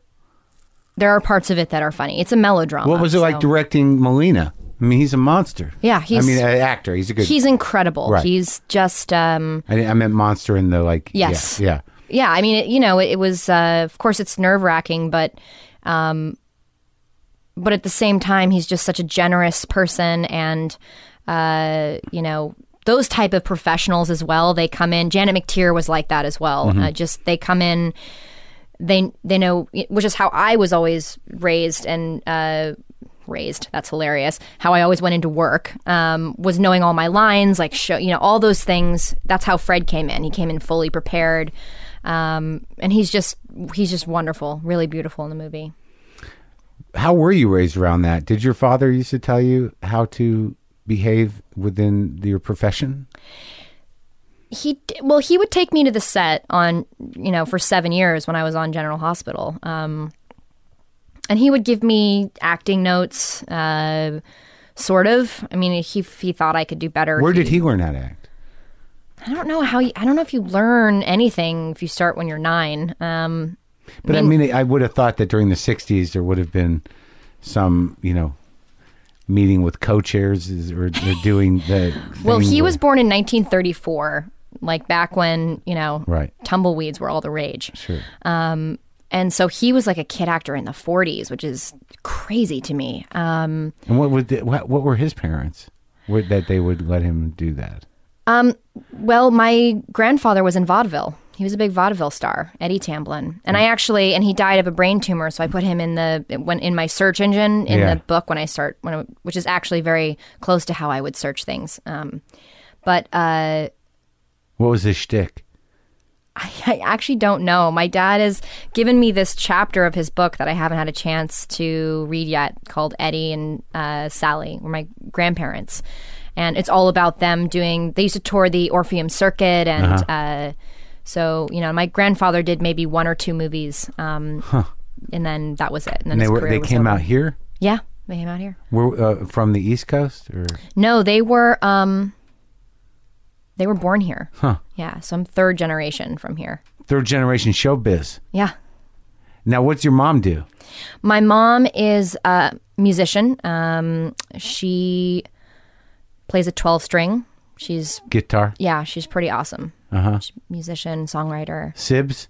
Speaker 4: there are parts of it that are funny. It's a melodrama.
Speaker 1: What was it like directing Molina? I mean, he's a monster.
Speaker 4: Yeah, he's-
Speaker 1: I mean, an actor. He's a good.
Speaker 4: He's incredible.
Speaker 1: Right.
Speaker 4: He's just um,
Speaker 1: I, I meant monster in the like.
Speaker 4: Yes.
Speaker 1: Yeah.
Speaker 4: yeah i mean it, you know it, it was uh, of course it's nerve wracking but um but at the same time he's just such a generous person and uh you know those type of professionals as well they come in janet mcteer was like that as well uh, just they come in they they know which is how i was always raised and uh raised. That's hilarious. How i always went into work um, was knowing all my lines like show you know all those things. That's how fred came in. He came in fully prepared. Um, and he's just he's just wonderful really beautiful in the movie.
Speaker 1: How were you raised around that? Did your father used to tell you how to behave within your profession?
Speaker 4: he well he would take me to the set on you know for seven years when i was on general hospital. Um, and he would give me acting notes uh, sort of i mean he, he thought i could do better
Speaker 1: Where did he learn how to act?
Speaker 4: i don't know how you, i don't know if you learn anything if you start when you're nine um,
Speaker 1: But I mean, I would have thought that during the '60s there would have been some, you know, meeting with co-chairs or, or doing the.
Speaker 4: well he
Speaker 1: where-
Speaker 4: was born in 1934 like back when you know
Speaker 1: Right.
Speaker 4: tumbleweeds were all the rage
Speaker 1: Sure.
Speaker 4: And so he was like a kid actor in the 40s which is crazy to me um,
Speaker 1: And what would what, what were his parents? Would that they would let him do that?
Speaker 4: Well, my grandfather was in vaudeville. He was a big vaudeville star, Eddie Tamblyn, and I actually and he died of a brain tumor. So I put him in the when in my search engine in
Speaker 1: Yeah.
Speaker 4: the book when I start when I, which is actually very close to how I would search things. Um, but uh,
Speaker 1: What was his shtick?
Speaker 4: I actually don't know. My dad has given me this chapter of his book that I haven't had a chance to read yet, called Eddie and uh, Sally, were my grandparents, and it's all about them doing. They used to tour the Orpheum Circuit, and uh, so you know, my grandfather did maybe one or two movies, um, and then that was it. And then
Speaker 1: And they were they came
Speaker 4: over.
Speaker 1: out here.
Speaker 4: Yeah, they came out here.
Speaker 1: Were uh, from the East Coast or
Speaker 4: No, they were. Um, they were born here.
Speaker 1: Huh.
Speaker 4: Yeah, so I'm third generation from here.
Speaker 1: third generation showbiz?
Speaker 4: Yeah.
Speaker 1: Now, what's your mom do?
Speaker 4: My mom is a musician. Um, she plays a 12 string. She's,
Speaker 1: Guitar,
Speaker 4: yeah, she's pretty awesome.
Speaker 1: uh huh.
Speaker 4: Musician, songwriter.
Speaker 1: Sibs,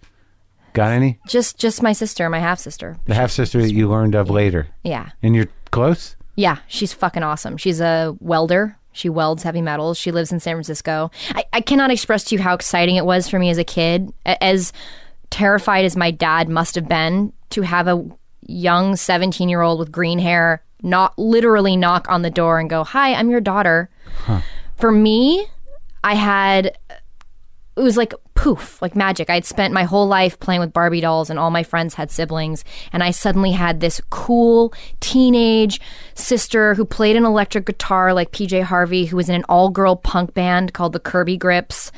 Speaker 1: got any?
Speaker 4: Just, just my sister, my half sister.
Speaker 1: The half sister that you learned of later,
Speaker 4: Yeah.
Speaker 1: and you're close.
Speaker 4: Yeah. She's fucking awesome. She's a welder. She welds heavy metals. She lives in San Francisco. I, I cannot express to you how exciting it was for me as a kid. As terrified as my dad must have been to have a young 17 year old with green hair not literally knock on the door and go, Hi, I'm your daughter. For me, I had it was like poof, like magic. I'd spent my whole life playing with Barbie dolls, and all my friends had siblings. And I suddenly had this cool teenage sister who played an electric guitar like PJ Harvey, who was in an all girl punk band called the Kirby Grips.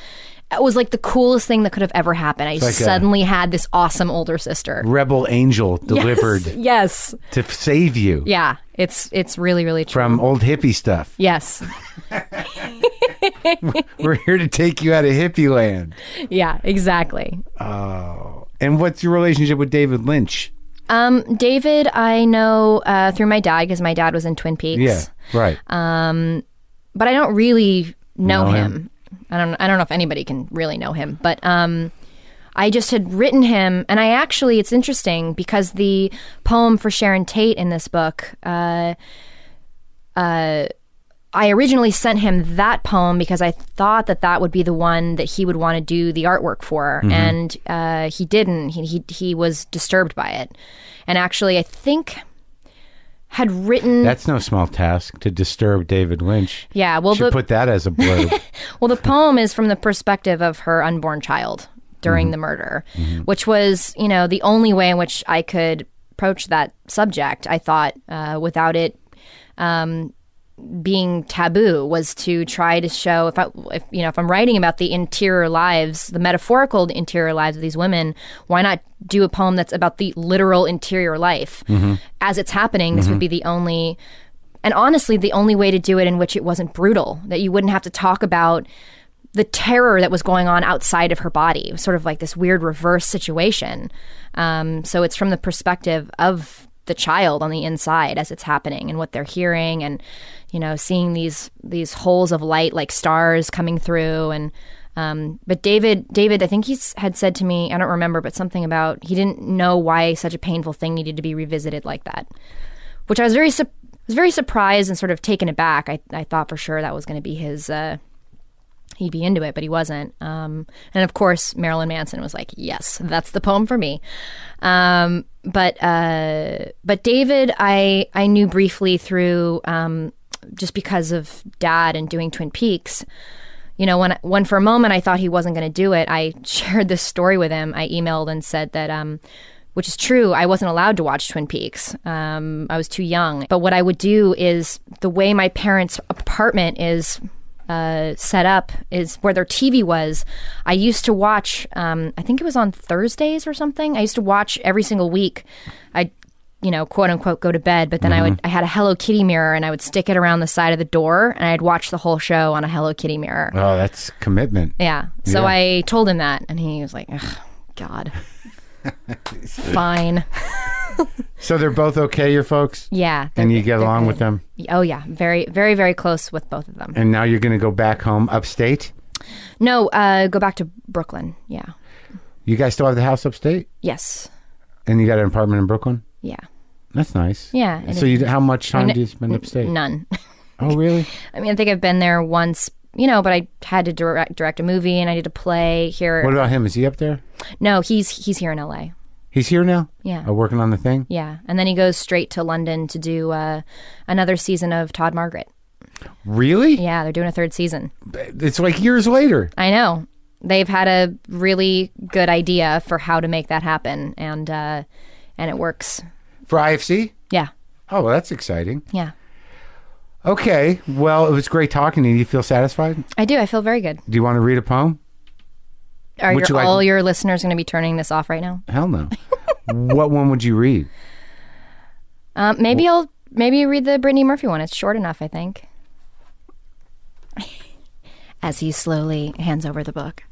Speaker 4: It was like the coolest thing that could have ever happened. I
Speaker 1: like
Speaker 4: suddenly had this awesome older sister.
Speaker 1: Rebel angel delivered
Speaker 4: Yes.
Speaker 1: to save you
Speaker 4: Yeah. It's it's really, really true.
Speaker 1: from old hippie stuff.
Speaker 4: yes.
Speaker 1: We're here to take you out of hippie land.
Speaker 4: Yeah, exactly. Oh.
Speaker 1: And what's your relationship with David Lynch?
Speaker 4: Um, David, I know uh, through my dad because my dad was in Twin Peaks.
Speaker 1: Yeah, right.
Speaker 4: Um, but I don't really know,
Speaker 1: Know
Speaker 4: him.
Speaker 1: him?
Speaker 4: I don't. I don't know if anybody can really know him, but um, I just had written him, and I actually, it's interesting because the poem for Sharon Tate in this book, uh, uh, I originally sent him that poem because I thought that that would be the one that he would want to do the artwork for, and uh, he didn't. He, he he was disturbed by it, and actually, I think had written.
Speaker 1: That's no small task to disturb David Lynch.
Speaker 4: yeah, well,
Speaker 1: Should
Speaker 4: the,
Speaker 1: put that as a blurb.
Speaker 4: Well, the poem is from the perspective of her unborn child during the murder, which was, you know, the only way in which I could approach that subject. I thought uh, without it um, being taboo was to try to show if I, if you know, if I'm writing about the interior lives, the metaphorical interior lives of these women, why not do a poem that's about the literal interior life as it's happening? This would be the only and honestly the only way to do it in which it wasn't brutal that you wouldn't have to talk about the terror that was going on outside of her body. It was sort of like this weird reverse situation. Um, so it's from the perspective of the child on the inside as it's happening and what they're hearing and you know seeing these these holes of light like stars coming through. And um, but David, David, I think he's had said to me, I don't remember, but something about he didn't know why such a painful thing needed to be revisited like that, which I was very, su- was very surprised and sort of taken aback. I, I thought for sure that was going to be his, uh, he'd be into it, but he wasn't. Um, and of course, Marilyn Manson was like, "Yes, that's the poem for me." Um, but uh, but David, I I knew briefly through um, just because of Dad and doing Twin Peaks. You know, when when for a moment I thought he wasn't going to do it, I shared this story with him. I emailed and said that. Um, which is true. I wasn't allowed to watch Twin Peaks. Um, I was too young. But what I would do is the way my parents' apartment is uh, set up is where their TV was. I used to watch. Um, I think it was on Thursdays or something. I used to watch every single week. I, you know, quote unquote, go to bed. But then I would. I had a Hello Kitty mirror, and I would stick it around the side of the door, and I'd watch the whole show on a Hello Kitty mirror.
Speaker 1: oh, that's commitment.
Speaker 4: Yeah. So
Speaker 1: Yeah.
Speaker 4: I told him that, and he was like, Ugh, "God, fine."
Speaker 1: So they're both okay, your folks?
Speaker 4: Yeah.
Speaker 1: And you get along with them?
Speaker 4: Oh yeah, very, very, very close with both of them.
Speaker 1: And now you're going to go back home upstate?
Speaker 4: No, uh, go back to Brooklyn. Yeah.
Speaker 1: You guys still have the house upstate?
Speaker 4: Yes.
Speaker 1: And you got an apartment in Brooklyn?
Speaker 4: Yeah.
Speaker 1: That's nice.
Speaker 4: Yeah,
Speaker 1: So you, how much time do you spend upstate?
Speaker 4: None.
Speaker 1: Oh, really?
Speaker 4: I mean, I think I've been there once, you know, but I had to direct direct a movie and I did a play here.
Speaker 1: What about him? Is he up there?
Speaker 4: no, he's he's here in L.A.
Speaker 1: He's here now?
Speaker 4: Yeah.
Speaker 1: Oh, working on the thing?
Speaker 4: Yeah, and then he goes straight to London to do uh, another season of Todd Margaret.
Speaker 1: Really?
Speaker 4: Yeah, they're doing a third season.
Speaker 1: It's like years later.
Speaker 4: I know they've had a really good idea for how to make that happen, and uh, and it works.
Speaker 1: For IFC?
Speaker 4: Yeah,
Speaker 1: Oh, well, that's exciting.
Speaker 4: yeah,
Speaker 1: Okay. Well, it was great talking to you. Do you feel satisfied?
Speaker 4: I do. I feel very good.
Speaker 1: Do you want to read a poem?
Speaker 4: Are your,
Speaker 1: you like-
Speaker 4: all your listeners going to be turning this off right now?
Speaker 1: Hell no. what one would you read?
Speaker 4: Um, maybe I'll maybe read the Brittany Murphy one. It's short enough, I think. As he slowly hands over the book,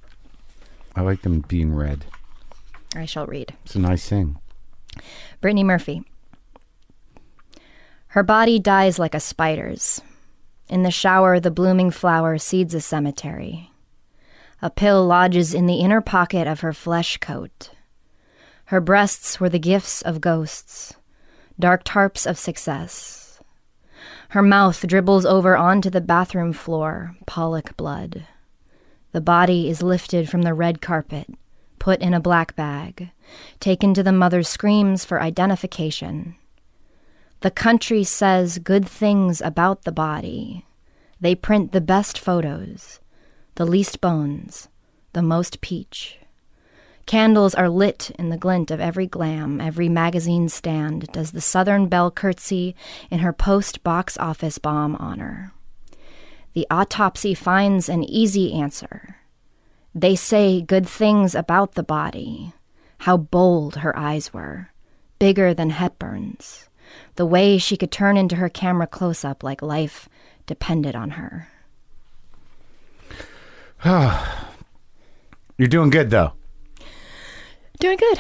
Speaker 1: I like them being read.
Speaker 4: I shall read.
Speaker 1: It's a nice thing.
Speaker 4: Brittany Murphy. Her body dies like a spider's. In the shower, the blooming flower seeds a cemetery. A pill lodges in the inner pocket of her flesh coat. Her breasts were the gifts of ghosts, dark tarps of success. Her mouth dribbles over onto the bathroom floor, Pollock blood. The body is lifted from the red carpet, put in a black bag, taken to the mother's screams for identification. The country says good things about the body. They print the best photos, the least bones, the most peach. Candles are lit in the glint of every glam, every magazine stand does the Southern Belle curtsy in her post box office bomb honor. The autopsy finds an easy answer. They say good things about the body, how bold her eyes were, bigger than Hepburn's, the way she could turn into her camera close up like life depended on her.
Speaker 1: You're doing good, though.
Speaker 4: Doing good.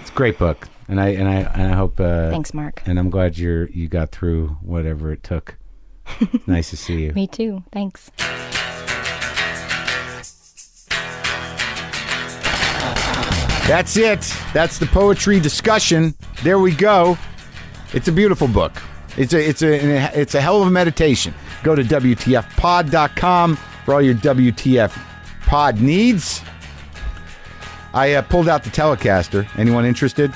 Speaker 1: It's a great book. and I and I and I hope. Uh,
Speaker 4: Thanks, Mark.
Speaker 1: And I'm glad you're you got through whatever it took. nice to see you.
Speaker 4: Me too. Thanks.
Speaker 1: That's it. That's the poetry discussion. There we go. It's a beautiful book. It's a it's a it's a hell of a meditation. Go to WTFpod.com for all your WTF pod needs. I uh, pulled out the Telecaster. Anyone interested?